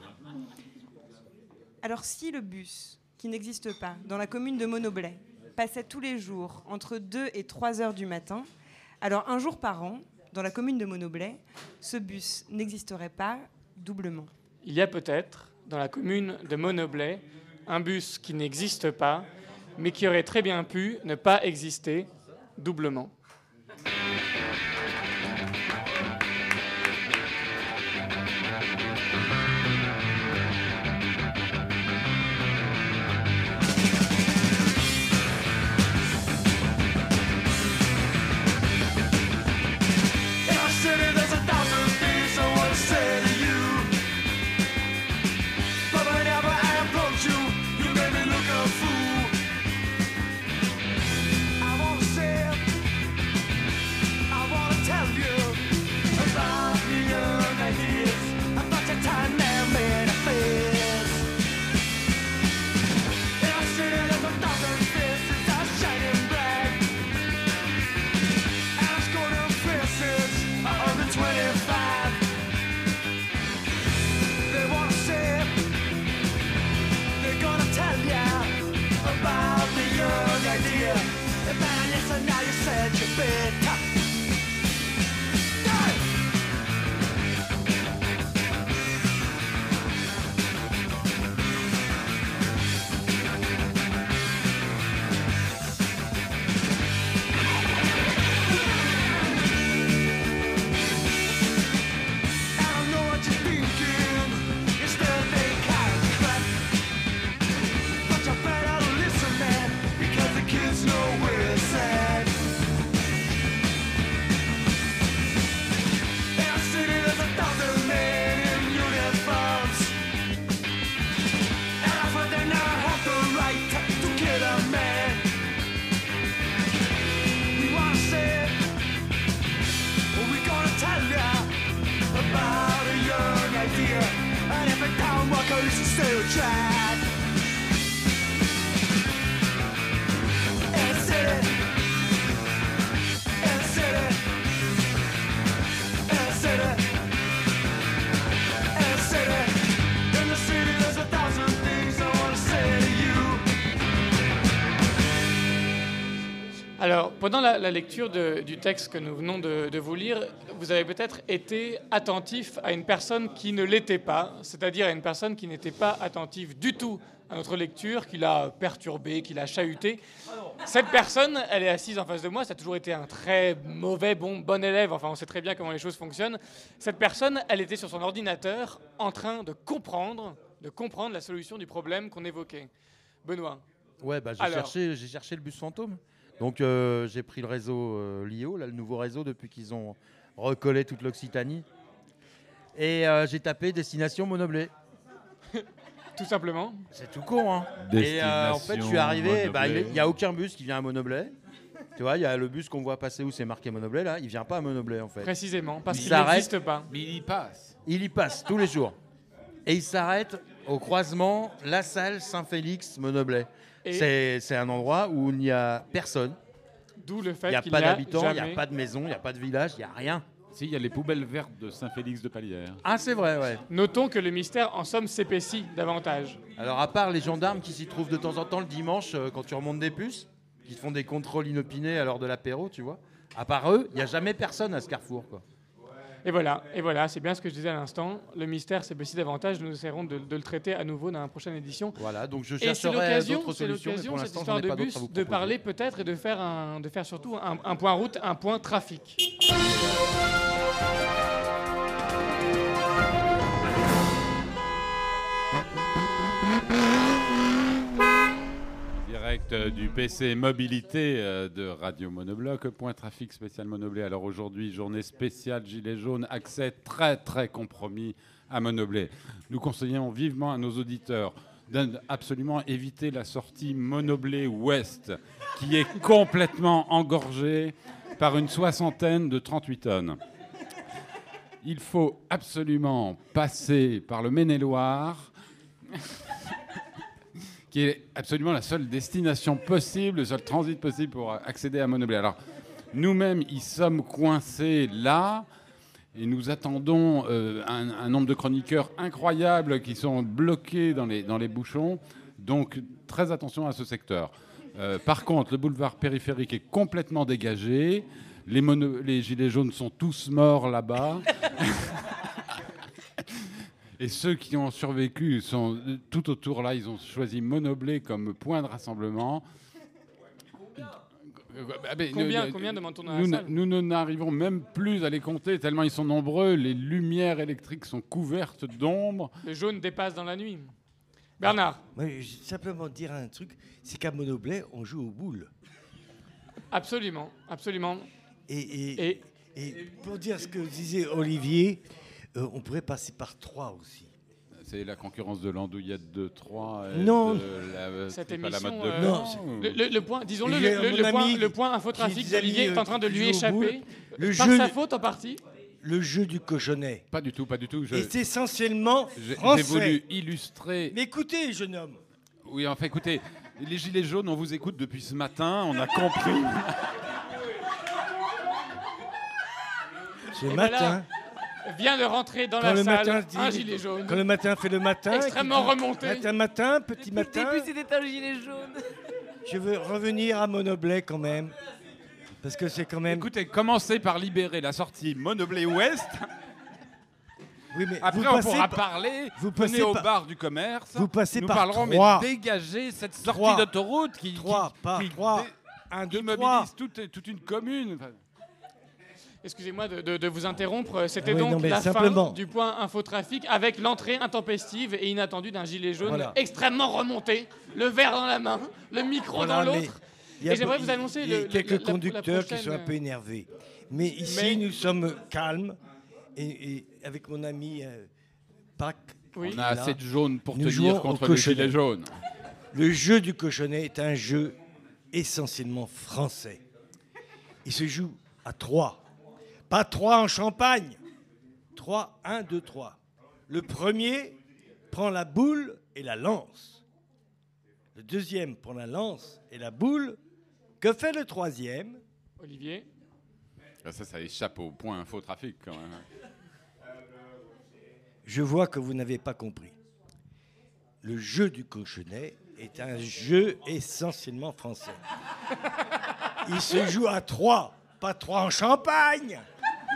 Alors si le bus, qui n'existe pas, dans la commune de Monoblet, passait tous les jours entre 2 et 3 heures du matin, alors un jour par an, dans la commune de Monoblet, ce bus n'existerait pas doublement. Il y a peut-être, dans la commune de Monoblet, un bus qui n'existe pas, mais qui aurait très bien pu ne pas exister doublement. Pendant la, la lecture de- du texte que nous venons de, de vous lire, vous avez peut-être été attentif à une personne qui ne l'était pas, c'est-à-dire à une personne qui n'était pas attentive du tout à notre lecture, qui l'a perturbée, qui l'a chahuté. Cette personne, elle est assise en face de moi, ça a toujours été un très mauvais, bon, bon élève, enfin on sait très bien comment les choses fonctionnent. Cette personne, elle était sur son ordinateur en train de comprendre, de comprendre la solution du problème qu'on évoquait. Benoît. Ouais, bah, j'ai Alors. cherché, j'ai cherché le bus fantôme. Donc euh, j'ai pris le réseau euh, LIO, là, le nouveau réseau depuis qu'ils ont recollé toute l'Occitanie. Et euh, j'ai tapé destination Monoblé. Tout simplement. C'est tout con, hein. Et euh, en fait, je suis arrivé, bah, il n'y a aucun bus qui vient à Monoblé. Tu vois, il y a le bus qu'on voit passer où c'est marqué Monoblé, là, il vient pas à Monoblé en fait. Précisément, parce Il qu'il n'existe pas. Mais il y passe. Il y passe tous les jours. Et il s'arrête au croisement La Salle Saint-Félix Monoblé. Et- C'est c'est un endroit où il n'y a personne. D'où le Il fait n'y a qu'il pas d'habitants, il n'y a jamais- pas de maison, il n'y a pas de village, il n'y a rien. Si, il y a les poubelles vertes de Saint-Félix de Palière. Ah, c'est vrai, ouais. Notons que le mystère, en somme, s'épaissit davantage. Alors, à part les gendarmes qui s'y trouvent de temps en temps le dimanche euh, quand tu remontes des puces, qui te font des contrôles inopinés à l'heure de l'apéro, tu vois, à part eux, il n'y a jamais personne à ce carrefour, quoi. Et voilà, et voilà, c'est bien ce que je disais à l'instant. Le mystère s'épaissit davantage. Nous essaierons de, de le traiter à nouveau dans la prochaine édition. Voilà, donc je Et c'est chercherai l'occasion, d'autres c'est solutions, mais l'occasion, cette histoire de bus, de parler peut-être et de faire, un, de faire surtout un, un point route, un point trafic. Euh, du PC Mobilité euh, de Radio Monobloc, point trafic spécial Monoblé. Alors aujourd'hui, journée spéciale Gilets jaunes, accès très très compromis à Monoblé. Nous conseillons vivement à nos auditeurs d'absolument éviter la sortie Monoblé Ouest, qui est complètement engorgée par une soixantaine de 38 tonnes. Il faut absolument passer par le Maine-et-Loire qui est absolument la seule destination possible, le seul transit possible pour accéder à Monoblé. Alors, nous-mêmes, y sommes coincés là, et nous attendons euh, un, nombre de chroniqueurs incroyables qui sont bloqués dans les, dans les bouchons. Donc, très attention à ce secteur. Euh, par contre, le boulevard périphérique est complètement dégagé. Les gilets jaunes sont tous morts là-bas. Et ceux qui ont survécu sont tout autour là, ils ont choisi Monoblé comme point de rassemblement. Ah ben, Combien- nous- combien demande-t-on dans la nous, salle Nous n'arrivons même plus à les compter tellement ils sont nombreux. Les lumières électriques sont couvertes d'ombre. Le jaune dépasse dans la nuit. Bernard, Moi, je vais simplement dire un truc, c'est qu'à Monoblé, on joue aux boules. absolument, absolument. Et, et, et pour dire ce que disait Olivier, euh, on pourrait passer par trois aussi. C'est la concurrence de l'andouillette de 3. Non. De la, Cette c'est pas la émission, mode de euh, ou- le, le- le point, disons-le, J'ai le, le- mon le point, ami le point qui infotrafic est en euh, train de lui échapper. Le par jeu sa du- faute en partie. Le jeu du cochonnet. Pas du tout, pas du tout. Je- est essentiellement J'ai- français. J'ai voulu illustrer. Mais écoutez, jeune homme. Oui, enfin, écoutez, les Gilets jaunes, on vous écoute depuis ce matin, on a compris. Ce Et matin, voilà, vient de rentrer dans quand la le salle matin dit- un gilet jaune. quand le matin fait le matin, Extrêmement dit remonté. Matin, matin, petit matin. c'était un gilet jaune. Je veux revenir à Monoblé quand même. Parce que c'est quand même. Écoutez, commencez par libérer la sortie Monoblé Ouest. Oui, mais Après, vous on pourra par- parler. vous venez passez au par- bar du commerce. vous passez Nous par parlerons, trois. mais dégagez cette sortie d'autoroute qui, Trois, qui, pas qui trois. Un, qui deux, mobilise trois. toute, toute une commune. Excusez-moi de, de- de vous interrompre. C'était oui, donc non, la simplement. fin du point infotrafic avec l'entrée intempestive et inattendue d'un gilet jaune Voilà. extrêmement remonté, le verre dans la main, le micro Voilà, dans l'autre. il y a Et j'aimerais vous annoncer il y a le- le- quelques la- la- la conducteurs qui sont un peu énervés. Mais ici, Mais- nous sommes calmes. Et, et avec mon ami euh, Pac, Oui. On a assez de jaunes pour nous te dire contre les cochonnet. gilets jaunes. Le jeu du cochonnet est un jeu essentiellement français. Il se joue à trois. Pas trois en Champagne. Trois, un, deux, trois. Le premier prend la boule et la lance. Le deuxième prend la lance et la boule. Que fait le troisième? Olivier Ah, Ça, ça échappe au point info trafic quand même. Je vois que vous n'avez pas compris. Le jeu du cochonnet est un jeu essentiellement français. Il se joue à trois, pas trois en champagne,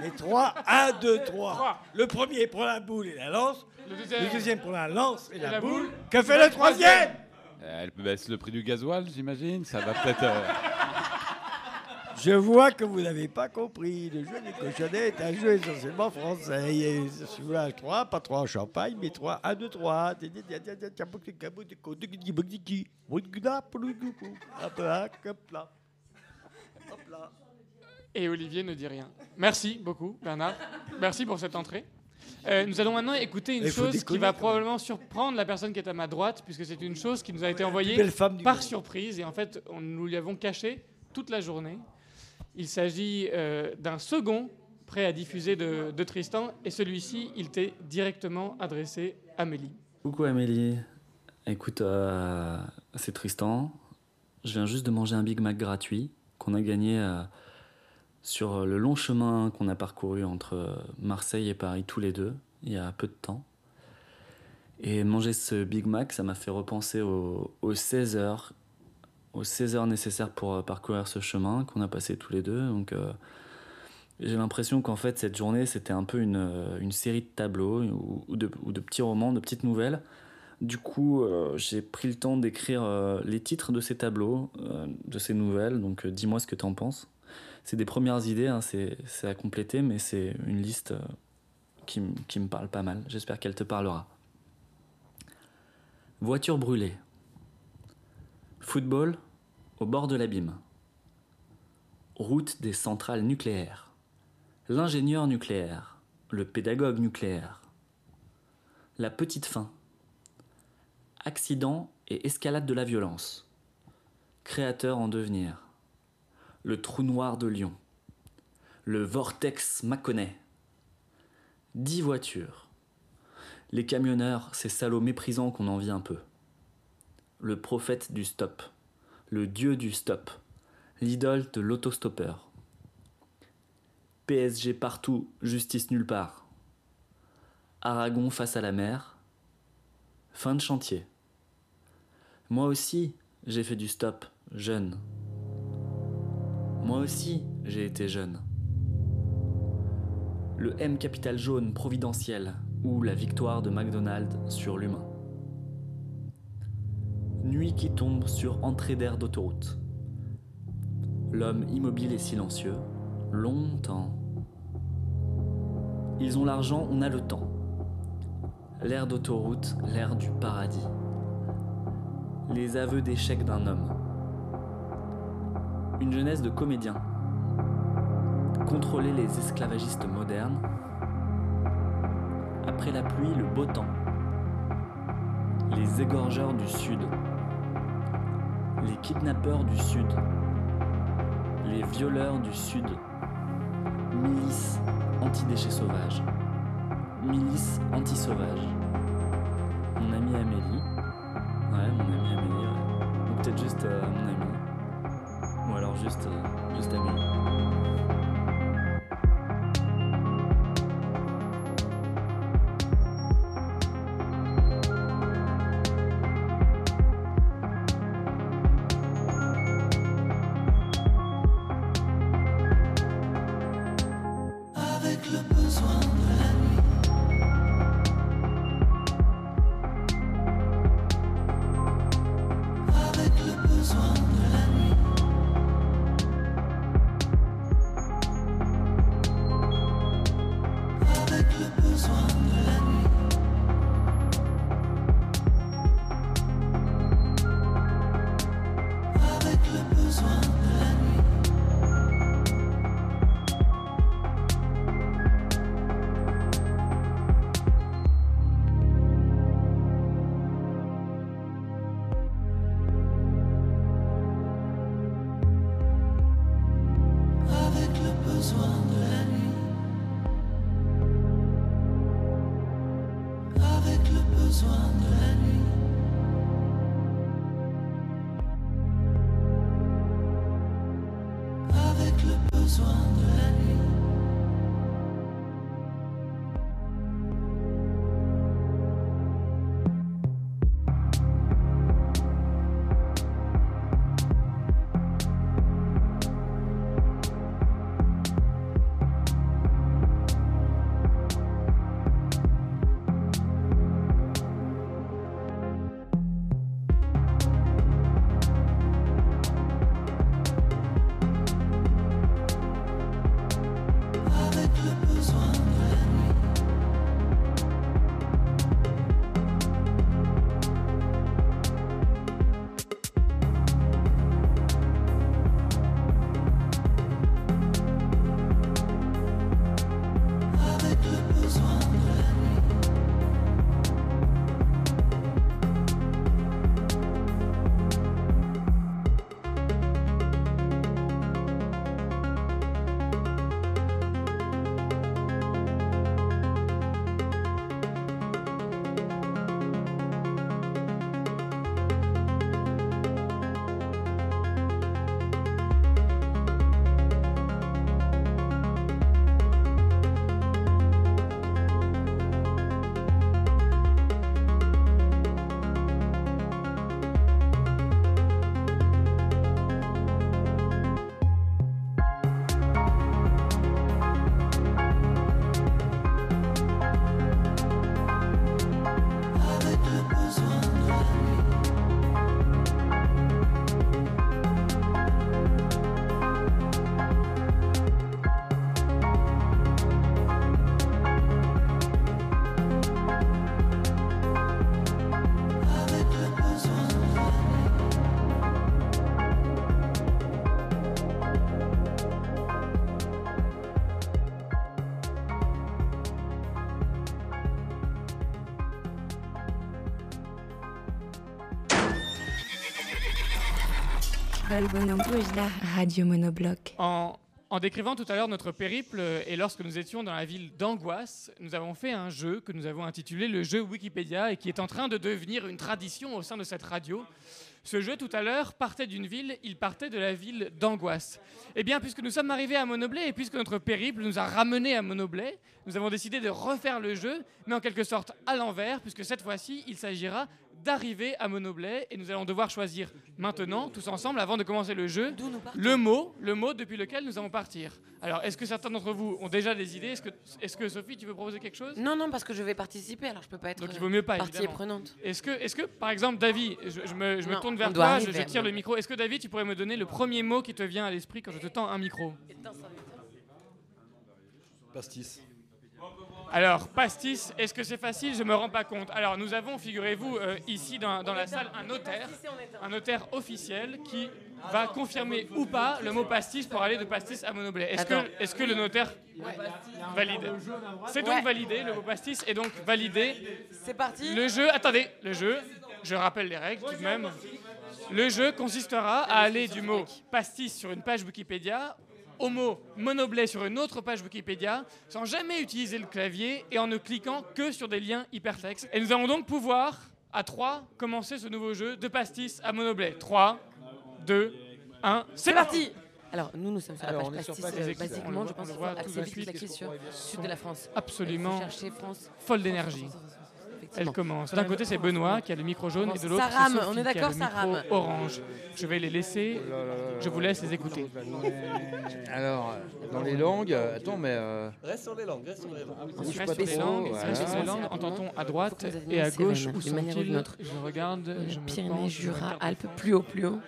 mais trois, un, deux, trois. Le premier prend la boule et la lance. Le Le deuxième, prend la lance et, la, la boule. boule. Que fait le troisième Euh, Elle baisse le prix du gasoil, j'imagine. Ça va peut-être. euh, Je vois que vous n'avez pas compris. Le jeu des cochonnets est un jeu essentiellement français. Il se joue à trois, pas trois en champagne, mais trois, un, deux, trois. Hop là, hop là. Et Olivier ne dit rien. Merci beaucoup, Bernard. Merci pour cette entrée. Euh, nous allons maintenant écouter une chose qui va probablement surprendre la personne qui est à ma droite, puisque c'est une chose qui nous a été envoyée belle femme du par monde. surprise. Et en fait, on, nous lui avons caché toute la journée. Il s'agit euh, d'un second prêt à diffuser de, de Tristan. Et celui-ci, il t'est directement adressé à Amélie. Coucou Amélie, écoute, euh, c'est Tristan. Je viens juste de manger un Big Mac gratuit qu'on a gagné euh, sur le long chemin qu'on a parcouru entre Marseille et Paris tous les deux, il y a peu de temps. Et manger ce Big Mac, ça m'a fait repenser aux, aux 16 heures, aux 16 heures nécessaires pour euh, parcourir ce chemin qu'on a passé tous les deux. Donc euh, j'ai l'impression qu'en fait cette journée c'était un peu une, euh, série de tableaux ou, de, petits romans, de petites nouvelles. Du coup, euh, j'ai pris le temps d'écrire euh, les titres de ces tableaux, euh, de ces nouvelles. Donc, euh, dis-moi ce que tu en penses. C'est des premières idées, hein, c'est à compléter, mais c'est une liste euh, qui, qui me parle pas mal. J'espère qu'elle te parlera. Voiture brûlée. Football au bord de l'abîme. Route des centrales nucléaires. L'ingénieur nucléaire. Le pédagogue nucléaire. La petite fin. Accident et escalade de la violence. Créateur en devenir. Le trou noir de Lyon. Le vortex Mâconnais. Dix voitures. Les camionneurs, ces salauds méprisants qu'on envie un peu. Le prophète du stop. Le dieu du stop. L'idole de l'autostoppeur. PSG partout, justice nulle part. Aragon face à la mer. Fin de chantier. Moi aussi, j'ai fait du stop, jeune. Moi aussi, j'ai été jeune. Le M capital jaune providentiel ou la victoire de McDonald's sur l'humain. Nuit qui tombe sur entrée d'air d'autoroute. L'homme immobile et silencieux, longtemps. Ils ont l'argent, on a le temps. L'air d'autoroute, l'air du paradis. Les aveux d'échec d'un homme. Une jeunesse de comédien. Contrôler les esclavagistes modernes. Après la pluie, le beau temps. Les égorgeurs du Sud. Les kidnappeurs du Sud. Les violeurs du Sud. Milice anti-déchets sauvages. Milice anti-sauvage. Mon ami Amélie. Ouais, mon ami Amélie. ouais. Ou peut-être juste euh, mon ami. Ou alors juste, euh, juste Amélie. Radio Monobloc. En, en décrivant tout à l'heure notre périple et lorsque nous étions dans la ville d'Angoisse, nous avons fait un jeu que nous avons intitulé le jeu Wikipédia et qui est en train de devenir une tradition au sein de cette radio. Ce jeu tout à l'heure partait d'une ville, il partait de la ville d'Angoisse. Eh bien, puisque nous sommes arrivés à Monoblet et puisque notre périple nous a ramenés à Monoblet, nous avons décidé de refaire le jeu, mais en quelque sorte à l'envers, puisque cette fois-ci, il s'agira d'arriver à Monoblet et nous allons devoir choisir maintenant, tous ensemble, avant de commencer le jeu, le mot, le mot depuis lequel nous allons partir. Alors, est-ce que certains d'entre vous ont déjà des idées? Est-ce que, est-ce que Sophie, tu veux proposer quelque chose? Non, non, parce que je vais participer, alors je peux pas être Donc il vaut mieux pas, partie évidemment. prenante. Est-ce que, est-ce que, par exemple, David, je, je me, je me tourne vers toi, je, arriver. je tire le micro. Est-ce que David, tu pourrais me donner le premier mot qui te vient à l'esprit quand je te tends un micro? Pastis. Alors, pastis, est-ce que c'est facile? Je me rends pas compte. Alors, nous avons, figurez-vous, euh, ici dans, dans la salle, un notaire, un notaire officiel qui va confirmer ou pas le mot pastis pour aller de pastis à monoblet. Est-ce que, le notaire valide? C'est donc validé, le mot pastis est donc validé. C'est parti. Le jeu, attendez, le jeu, je rappelle les règles tout de même. Le jeu consistera à aller du mot pastis sur une page Wikipédia au mot monoblet sur une autre page Wikipédia sans jamais utiliser le clavier et en ne cliquant que sur des liens hypertextes. Et nous allons donc pouvoir, à 3, commencer ce nouveau jeu de pastis à monoblet. 3, 2, 1, c'est parti Alors, nous, nous sommes sur la page pastis. euh, basiquement, je pense qu'il faut suite. cliquer sur sud de la France. Absolument chercher France. folle d'énergie. Elle commence. D'un côté, c'est Benoît qui a le micro jaune et de l'autre, c'est Sophie on est qui a d'accord, le micro orange. Je vais les laisser. Je vous laisse les écouter. Alors, dans les langues, euh, attends, mais. euh, Reste sur les langues, reste sur les langues. Reste sur les langues, voilà. reste sur les langues, entend-on à droite et à gauche où d'une manière ou d'une autre. Je regarde, je Pyrénées, Jura. Alpes, plus haut, plus haut.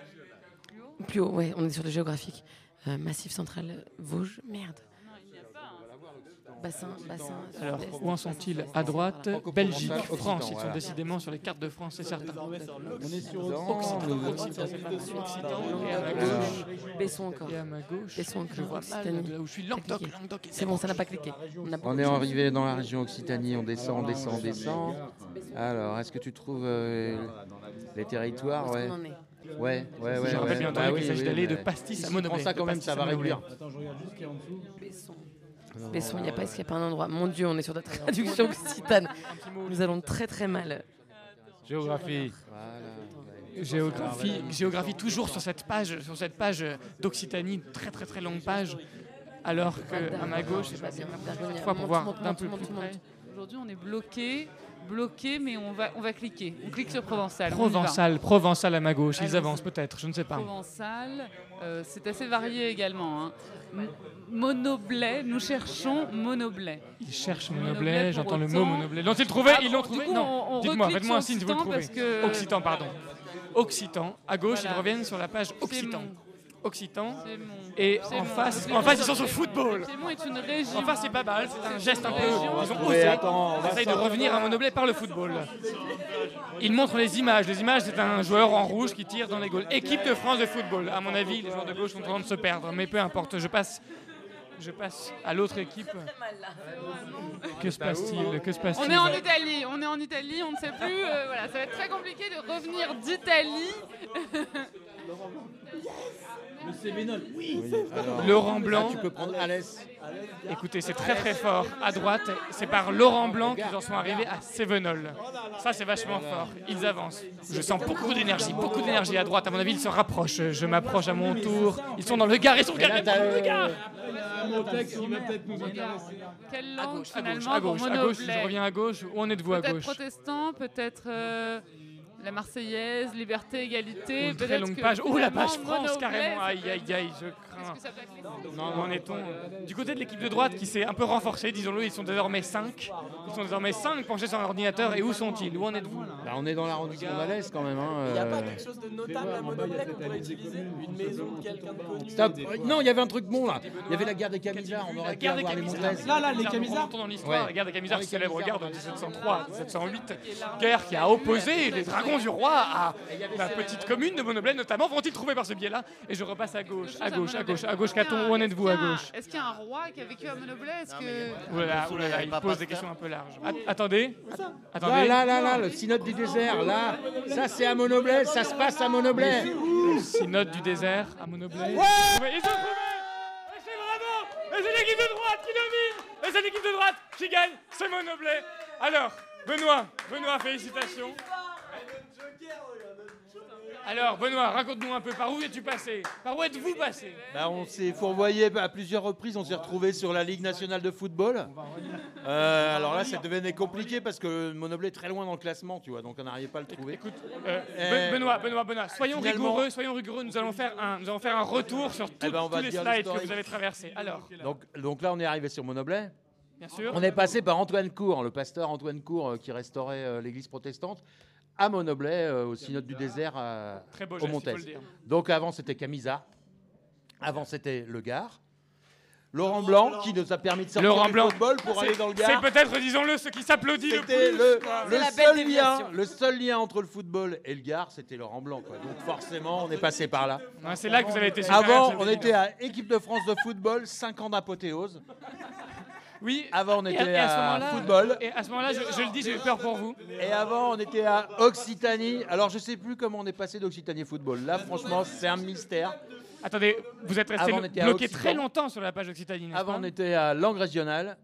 Plus haut, ouais, on est sur le géographique. Euh, Massif central, euh, Vosges, merde. Bassin, bassin. Alors, où en sont-ils À droite. Belgique, France. Ils sont voilà. décidément sur les cartes de France, c'est certain. On est sur Occitan. Besson encore. Et à ma gauche. Besson encore. Je vois mal Occitanie. là où je suis. Languedoc. C'est bon, ça n'a pas cliqué. On, a On est arrivé dans la région Occitanie, on descend, on descend, on descend. Alors, est-ce que tu trouves euh, les territoires ouais? Ouais, ouais, ouais. Je rappelle bien entendu Bah qu'il oui, s'agit oui, d'aller de pastis à monoblet. prends ça quand même, ça va réduire. Besson. Besson, il n'y a pas, est-ce qu'il n'y a pas un endroit Mon Dieu, on est sur la traduction occitane. Nous allons très très mal. Géographie. Géographie, géographie toujours sur cette page, sur cette page d'Occitanie, très très très longue page. Alors que à ma gauche, c'est pas bien. Fois pour voir d'un peu plus près. Aujourd'hui, on est bloqué, bloqué, mais on va, on va cliquer. On clique sur Provençal. Provençal, Provençal à ma gauche. Ils avancent peut-être, je ne sais pas. Provençal, euh, c'est assez varié également. hein. Monoblet, nous cherchons monoblet. Ils cherchent Monoblet j'entends le mot monoblet. L'ont-ils trouvé Ah Ils l'ont trouvé coup, Non. Dites-moi, faites-moi un signe si vous le trouvez. que- Occitan, pardon. Occitan. À gauche, Voilà. ils reviennent sur la page Occitan. Occitan. Et en face, en face, ils sont sur football. Est une région. En face, c'est pas mal, c'est un geste un peu. Ils ont osé. on essayent de revenir à monoblet par le football. Ils montrent les images. Les images, c'est un joueur en rouge qui tire dans les goals. Équipe de France de football. À mon avis, les joueurs de gauche sont en train de se perdre. Mais peu importe, je passe. Je passe à l'autre équipe. Que se passe-t-il? Que se passe-t-il On est en Italie, on est en Italie, on ne sait plus. euh, voilà, ça va être très compliqué de revenir d'Italie. Le Cévenol, oui. Laurent Blanc. tu peux prendre Alès. Écoutez, c'est très très fort. À droite, c'est par Laurent Blanc qu'ils en sont arrivés à Sévenol. Ça, c'est vachement fort. Ils avancent. Je sens beaucoup d'énergie, beaucoup d'énergie à droite. À mon avis, ils se rapprochent. Je m'approche à mon tour. Ils sont dans le gare, ils sont carrément dans le gare. Quelle langue gauche, à gauche, finalement à pour gauche, à gauche. Je reviens à gauche. Où en êtes-vous à Peut-être gauche? protestant, peut-être euh, la Marseillaise, liberté, égalité. Une très longue page. Oh la page France, carrément. Aïe, aïe, aïe, je Non, en est-on Du côté de l'équipe de droite qui s'est un peu renforcée, disons-le, ils sont désormais 5. Ils sont désormais 5 penchés sur l'ordinateur. Et où sont-ils? Où en êtes-vous? Bah, on est dans l'arrondissement d'Alès quand même. Hein, Il n'y a pas euh. quelque chose de notable à Monoblet qu'on pourrait utiliser Une maison de quelqu'un de connu Stop. Non, il y avait un truc bon là. Il y avait la guerre des Camisards. On La aurait pu guerre des avoir les. Là, là, les Camisards. Dans l'histoire. La guerre des Camisards, Les célèbre Camisards. guerre de 1703 1708. Guerre qui a opposé les dragons du roi à la petite commune de Monoblet, notamment. Vont-ils trouver par ce biais-là? Et je repasse à gauche, à gauche, à gauche, à gauche. Caton, où en êtes-vous à gauche Est-ce qu'il y a un roi qui a vécu à Monoblet? Est-ce que... Oulala, oulala, il pose des questions un peu larges. At- attendez, Là, attendez. là, là, là, le synode du désert, là, ça c'est à Monoblet, ça se passe à Monoblet. synode du désert à Monoblé. Ouais Ils ont trouvé c'est vraiment Et c'est l'équipe de droite qui domine Et c'est l'équipe de droite qui gagne C'est Monoblé Alors, Benoît, Benoît, félicitations. Alors, Benoît, raconte-nous un peu, par où es-tu passé? Par où êtes-vous passé? Bah, on s'est fourvoyé à plusieurs reprises, on s'est retrouvé sur la Ligue nationale de football. Euh, alors là, ça devenait compliqué parce que Monoblé est très loin dans le classement, tu vois, donc on n'arrivait pas à le trouver. Écoute, Euh, Be- Benoît, Benoît, Benoît, soyons finalement- rigoureux, soyons rigoureux. Nous allons faire un, nous allons faire un retour sur Eh ben, tous les slides que vous avez traversés. Alors, Donc, donc là, on est arrivé sur Monoblé. Bien sûr. On est passé par Antoine Cour, le pasteur Antoine Cour euh, qui restaurait l'église protestante, à Monoblé, euh, au synode du désert à, Très beau au Montez. Donc avant, c'était Camisa. Avant, c'était Le Gard. Laurent Blanc, qui nous a permis de sortir Laurent du Blanc, football pour aller dans le Gard. C'est peut-être, disons-le, ce qui s'applaudit le plus. le, le seul lien, le seul lien entre le football et le Gard, c'était Laurent Blanc. quoi. Donc forcément, on est passé par là. Ouais, c'est là que vous avez été super, Avant, on était à équipe de France de football, 5 ans d'apothéose. Oui. Avant, on était et à, à, football. Et à ce moment-là, je, je le dis, j'ai eu peur pour vous. Et avant, on était à Occitanie. Alors, je sais plus comment on est passé d'Occitanie football. Là, franchement, c'est un mystère. Attendez, vous êtes resté bloqué très longtemps sur la page Occitanie, Avant, on était à langue régionale.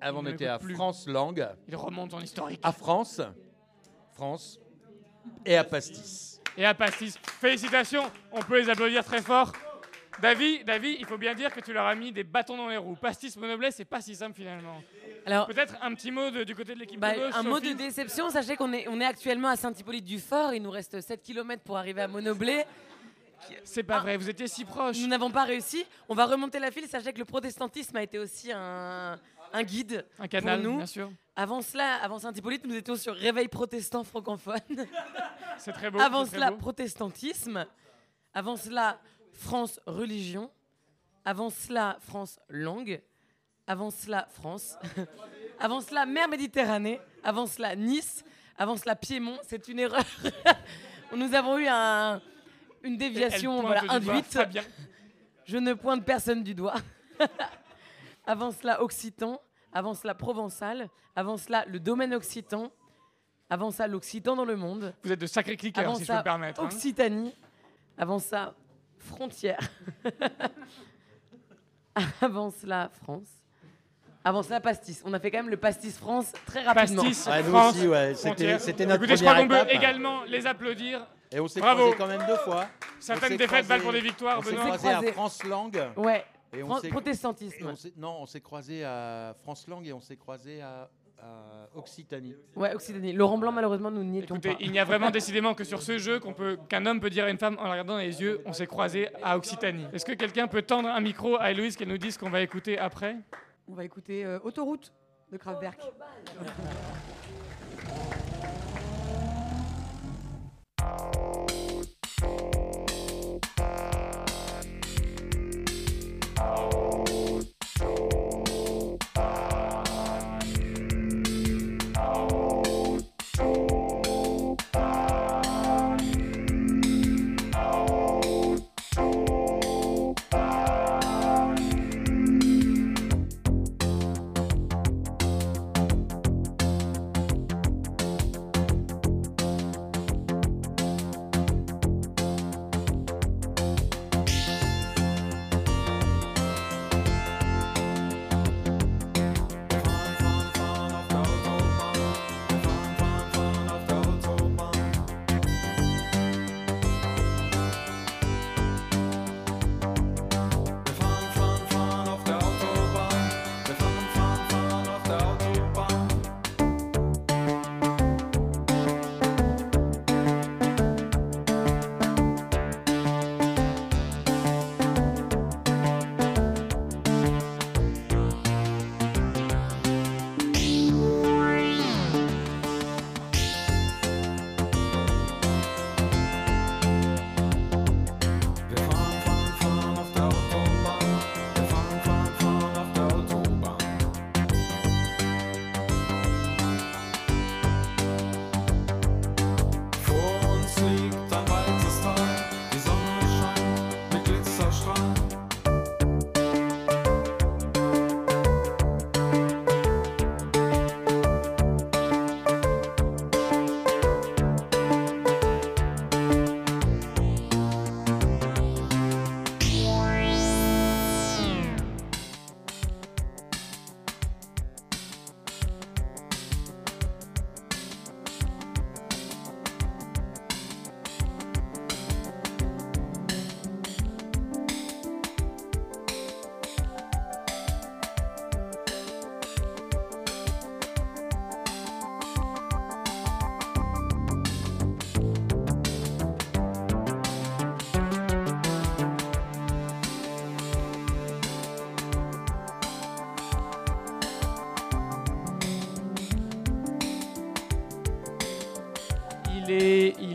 Avant, on ne était à plus. France langue. Il remonte en historique. À France. France. Et à Pastis. Et à Pastis. Félicitations, on peut les applaudir très fort. David, David, il faut bien dire que tu leur as mis des bâtons dans les roues. Pastis Monoblé, c'est pas si simple finalement. Alors- peut-être un petit mot de- du côté de l'équipe Bah, de un mot de déception, sachez qu'on est, on est actuellement à Saint-Hippolyte-du-Fort, il nous reste 7 km pour arriver à Monoblé. C'est pas vrai, vous étiez si proche. Nous n'avons pas réussi. On va remonter la file, sachez que le protestantisme a été aussi un, un guide Un canal, pour nous. bien sûr. Avant cela, avant Saint-Hippolyte, nous étions sur Réveil protestant francophone. C'est très beau. Avant cela, beau. protestantisme. Avant cela, France religion. Avant cela, France langue. Avant cela, France. Avant cela, mer Méditerranée. Avant cela, Nice. Avant cela, Piémont. C'est une erreur. Nous avons eu un- une déviation voilà, doigt induite. Je ne pointe personne du doigt. Avant cela, Occitan. Avant cela, Provençal. Avant cela, le domaine occitan. Avant ça, l'Occitan dans le monde. Vous êtes de sacrés cliqueurs, Avant si je peux me permettre. hein. Occitanie. Avant ça, frontière. Avant cela, France. Avant cela, pastis. On a fait quand même le pastis France très rapidement. Pastis, Ouais, nous France, aussi, ouais, c'était- c'était notre Écoutez, je crois qu'on peut également les applaudir. Et on s'est Bravo. croisés quand même deux fois. On Certaines s'est défaites valent pour des victoires, On s'est Benoît. croisés à France Langue. Ouais. Et on Fran- s'est- protestantisme. et on s'est- non, on s'est croisés à France Langue et on s'est croisés à, à Occitanie. Ouais, Occitanie. Laurent Blanc, malheureusement, nous n'y étions Écoutez, pas. il n'y a vraiment décidément que sur ce jeu qu'on peut, qu'un homme peut dire à une femme en la regardant dans les yeux, on s'est croisés à Occitanie. Est-ce que quelqu'un peut tendre un micro à Héloïse qu'elle nous dise ce qu'on va écouter après? On va écouter euh, Autoroute de Kraftwerk.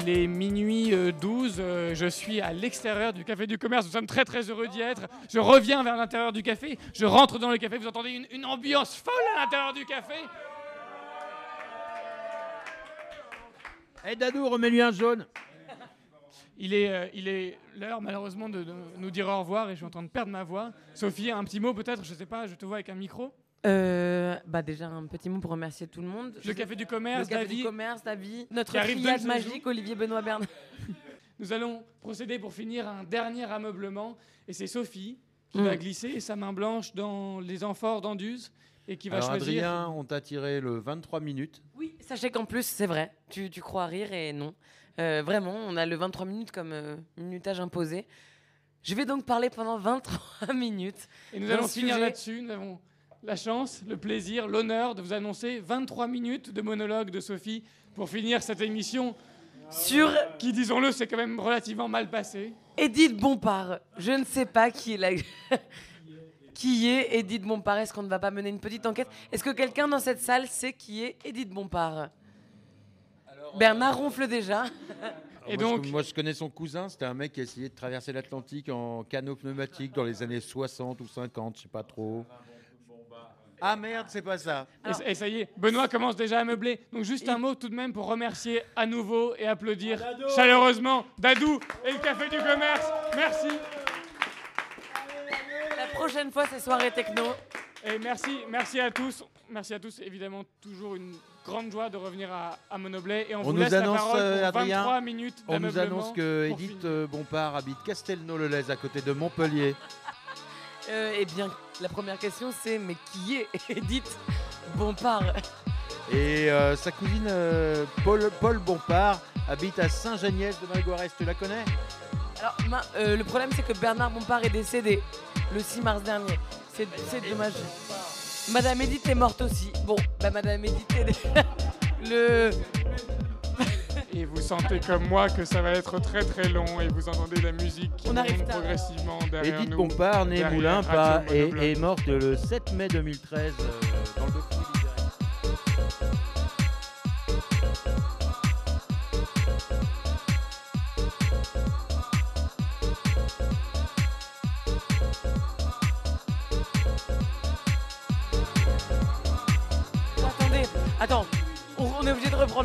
il est minuit euh, 12. euh, je suis à l'extérieur du café du commerce. Nous sommes très très heureux d'y être. Je reviens vers l'intérieur du café. Je rentre dans le café. Vous entendez une, une ambiance folle à l'intérieur du café. Eh Dadou, remets-lui un jaune. Il est, euh, il est l'heure malheureusement de, de nous dire au revoir et je suis en train de perdre ma voix. Sophie, un petit mot peut-être, je sais pas, je te vois avec un micro. Euh, bah déjà un petit mot pour remercier tout le monde. Le Café du Commerce, le café Davy, du commerce, Davy, notre triade magique. Olivier Benoît Bernard. Nous allons procéder pour finir un dernier ameublement et c'est Sophie qui Mm. va glisser sa main blanche dans les amphores d'Anduze et qui va Alors choisir. Adrien, on t'a tiré le 23 minutes. Oui, sachez qu'en plus c'est vrai. Tu, tu crois rire et non. Euh, vraiment, on a le 23 minutes comme euh, minutage imposé. Je vais donc parler pendant 23 minutes. Et nous allons finir là-dessus. Nous avons la chance, le plaisir, l'honneur de vous annoncer 23 minutes de monologue de Sophie pour finir cette émission sur qui, disons-le, c'est quand même relativement mal passé. Edith Bompard. Je ne sais pas qui est la... qui est Edith Bompard. Est-ce qu'on ne va pas mener une petite enquête? Est-ce que quelqu'un dans cette salle sait qui est Edith Bompard? Bernard ronfle déjà. Et moi, donc- je, moi, je connais son cousin. C'était un mec qui a essayé de traverser l'Atlantique en canot pneumatique dans les années 60 ou 50, je sais pas trop. Ah merde, c'est pas ça. Et, et ça y est, Benoît commence déjà à meubler. Donc juste un mot tout de même pour remercier à nouveau et applaudir chaleureusement Dadou et le Café du Commerce. Merci. La prochaine fois, c'est soirée techno. Et merci, merci à tous. Merci à tous. Évidemment, toujours une grande joie de revenir à, à Monoblet. Et on, On vous nous laisse la annonce, parole euh, pour Adrien, 23 minutes on nous annonce que pour Edith euh, Bompard habite Castelnau-le-Lez, à côté de Montpellier. Euh, eh bien, la première question, c'est mais qui est Edith Bompard Et euh, sa cousine euh, Paul, Paul Bompard habite à Saint-Geniès de Malgoirès. Tu la connais? Alors, ma- le problème, c'est que Bernard Bompard est décédé le 6 mars dernier. C'est c'est dommage. Madame Edith est morte aussi. Bon, bah Madame Edith est... le... Et vous sentez comme moi que ça va être très très long et vous entendez la musique qui On arrive progressivement derrière Edith nous. Bompard, née Moulin, pas, est, est morte le 7 mai 2013 euh, dans le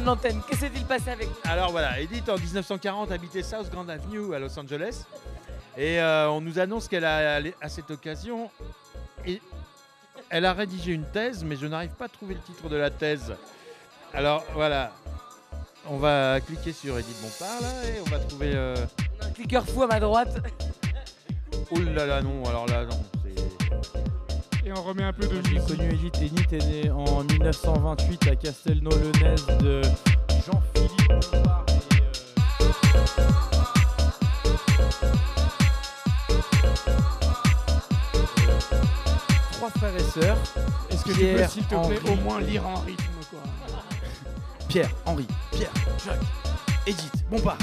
de l'antenne. Qu'est-ce qui s'est-il passé avec Alors voilà, Edith en 1940 habitait South Grand Avenue à Los Angeles. Et euh, on nous annonce qu'elle a, à cette occasion, et elle a rédigé une thèse, mais je n'arrive pas à trouver le titre de la thèse. Alors voilà, on va cliquer sur Edith Bompard là et on va trouver. euh, Un cliqueur fou à ma droite. Oh là là, non, alors là, non. Et on remet un peu de J'ai musique. connu Edith. Edith est née en 1928 à Castelnau-le-Nez de Jean-Philippe Bompard. euh, Trois frères et sœurs. Est-ce que tu peux, Pierre, s'il te plaît, Henri, au moins lire en rythme quoi? Pierre, Henri, Pierre, Jacques, Edith, Bompard.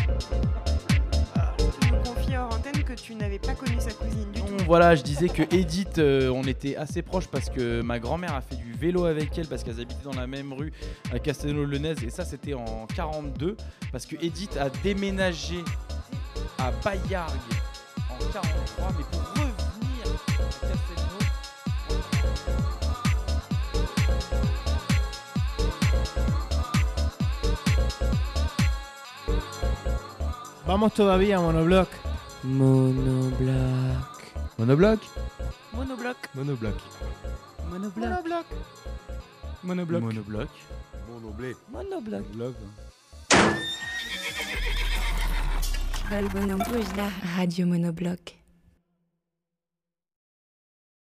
Hors antenne que tu n'avais pas connu sa cousine du tout. Voilà, je disais que Edith, euh, on était assez proches parce que ma grand-mère a fait du vélo avec elle parce qu'elles habitaient dans la même rue à Castelnau-le-Nez et ça c'était en 42 parce que Edith a déménagé à Bayargues en 43 mais pour revenir à Castelnau. Vamos todavía, monobloc. Monobloc. Monobloc Monobloc. Monobloc. Monobloc. Monobloc. Monobloc. Monoblé. Monobloc. Balbonobloc. Radio Monobloc.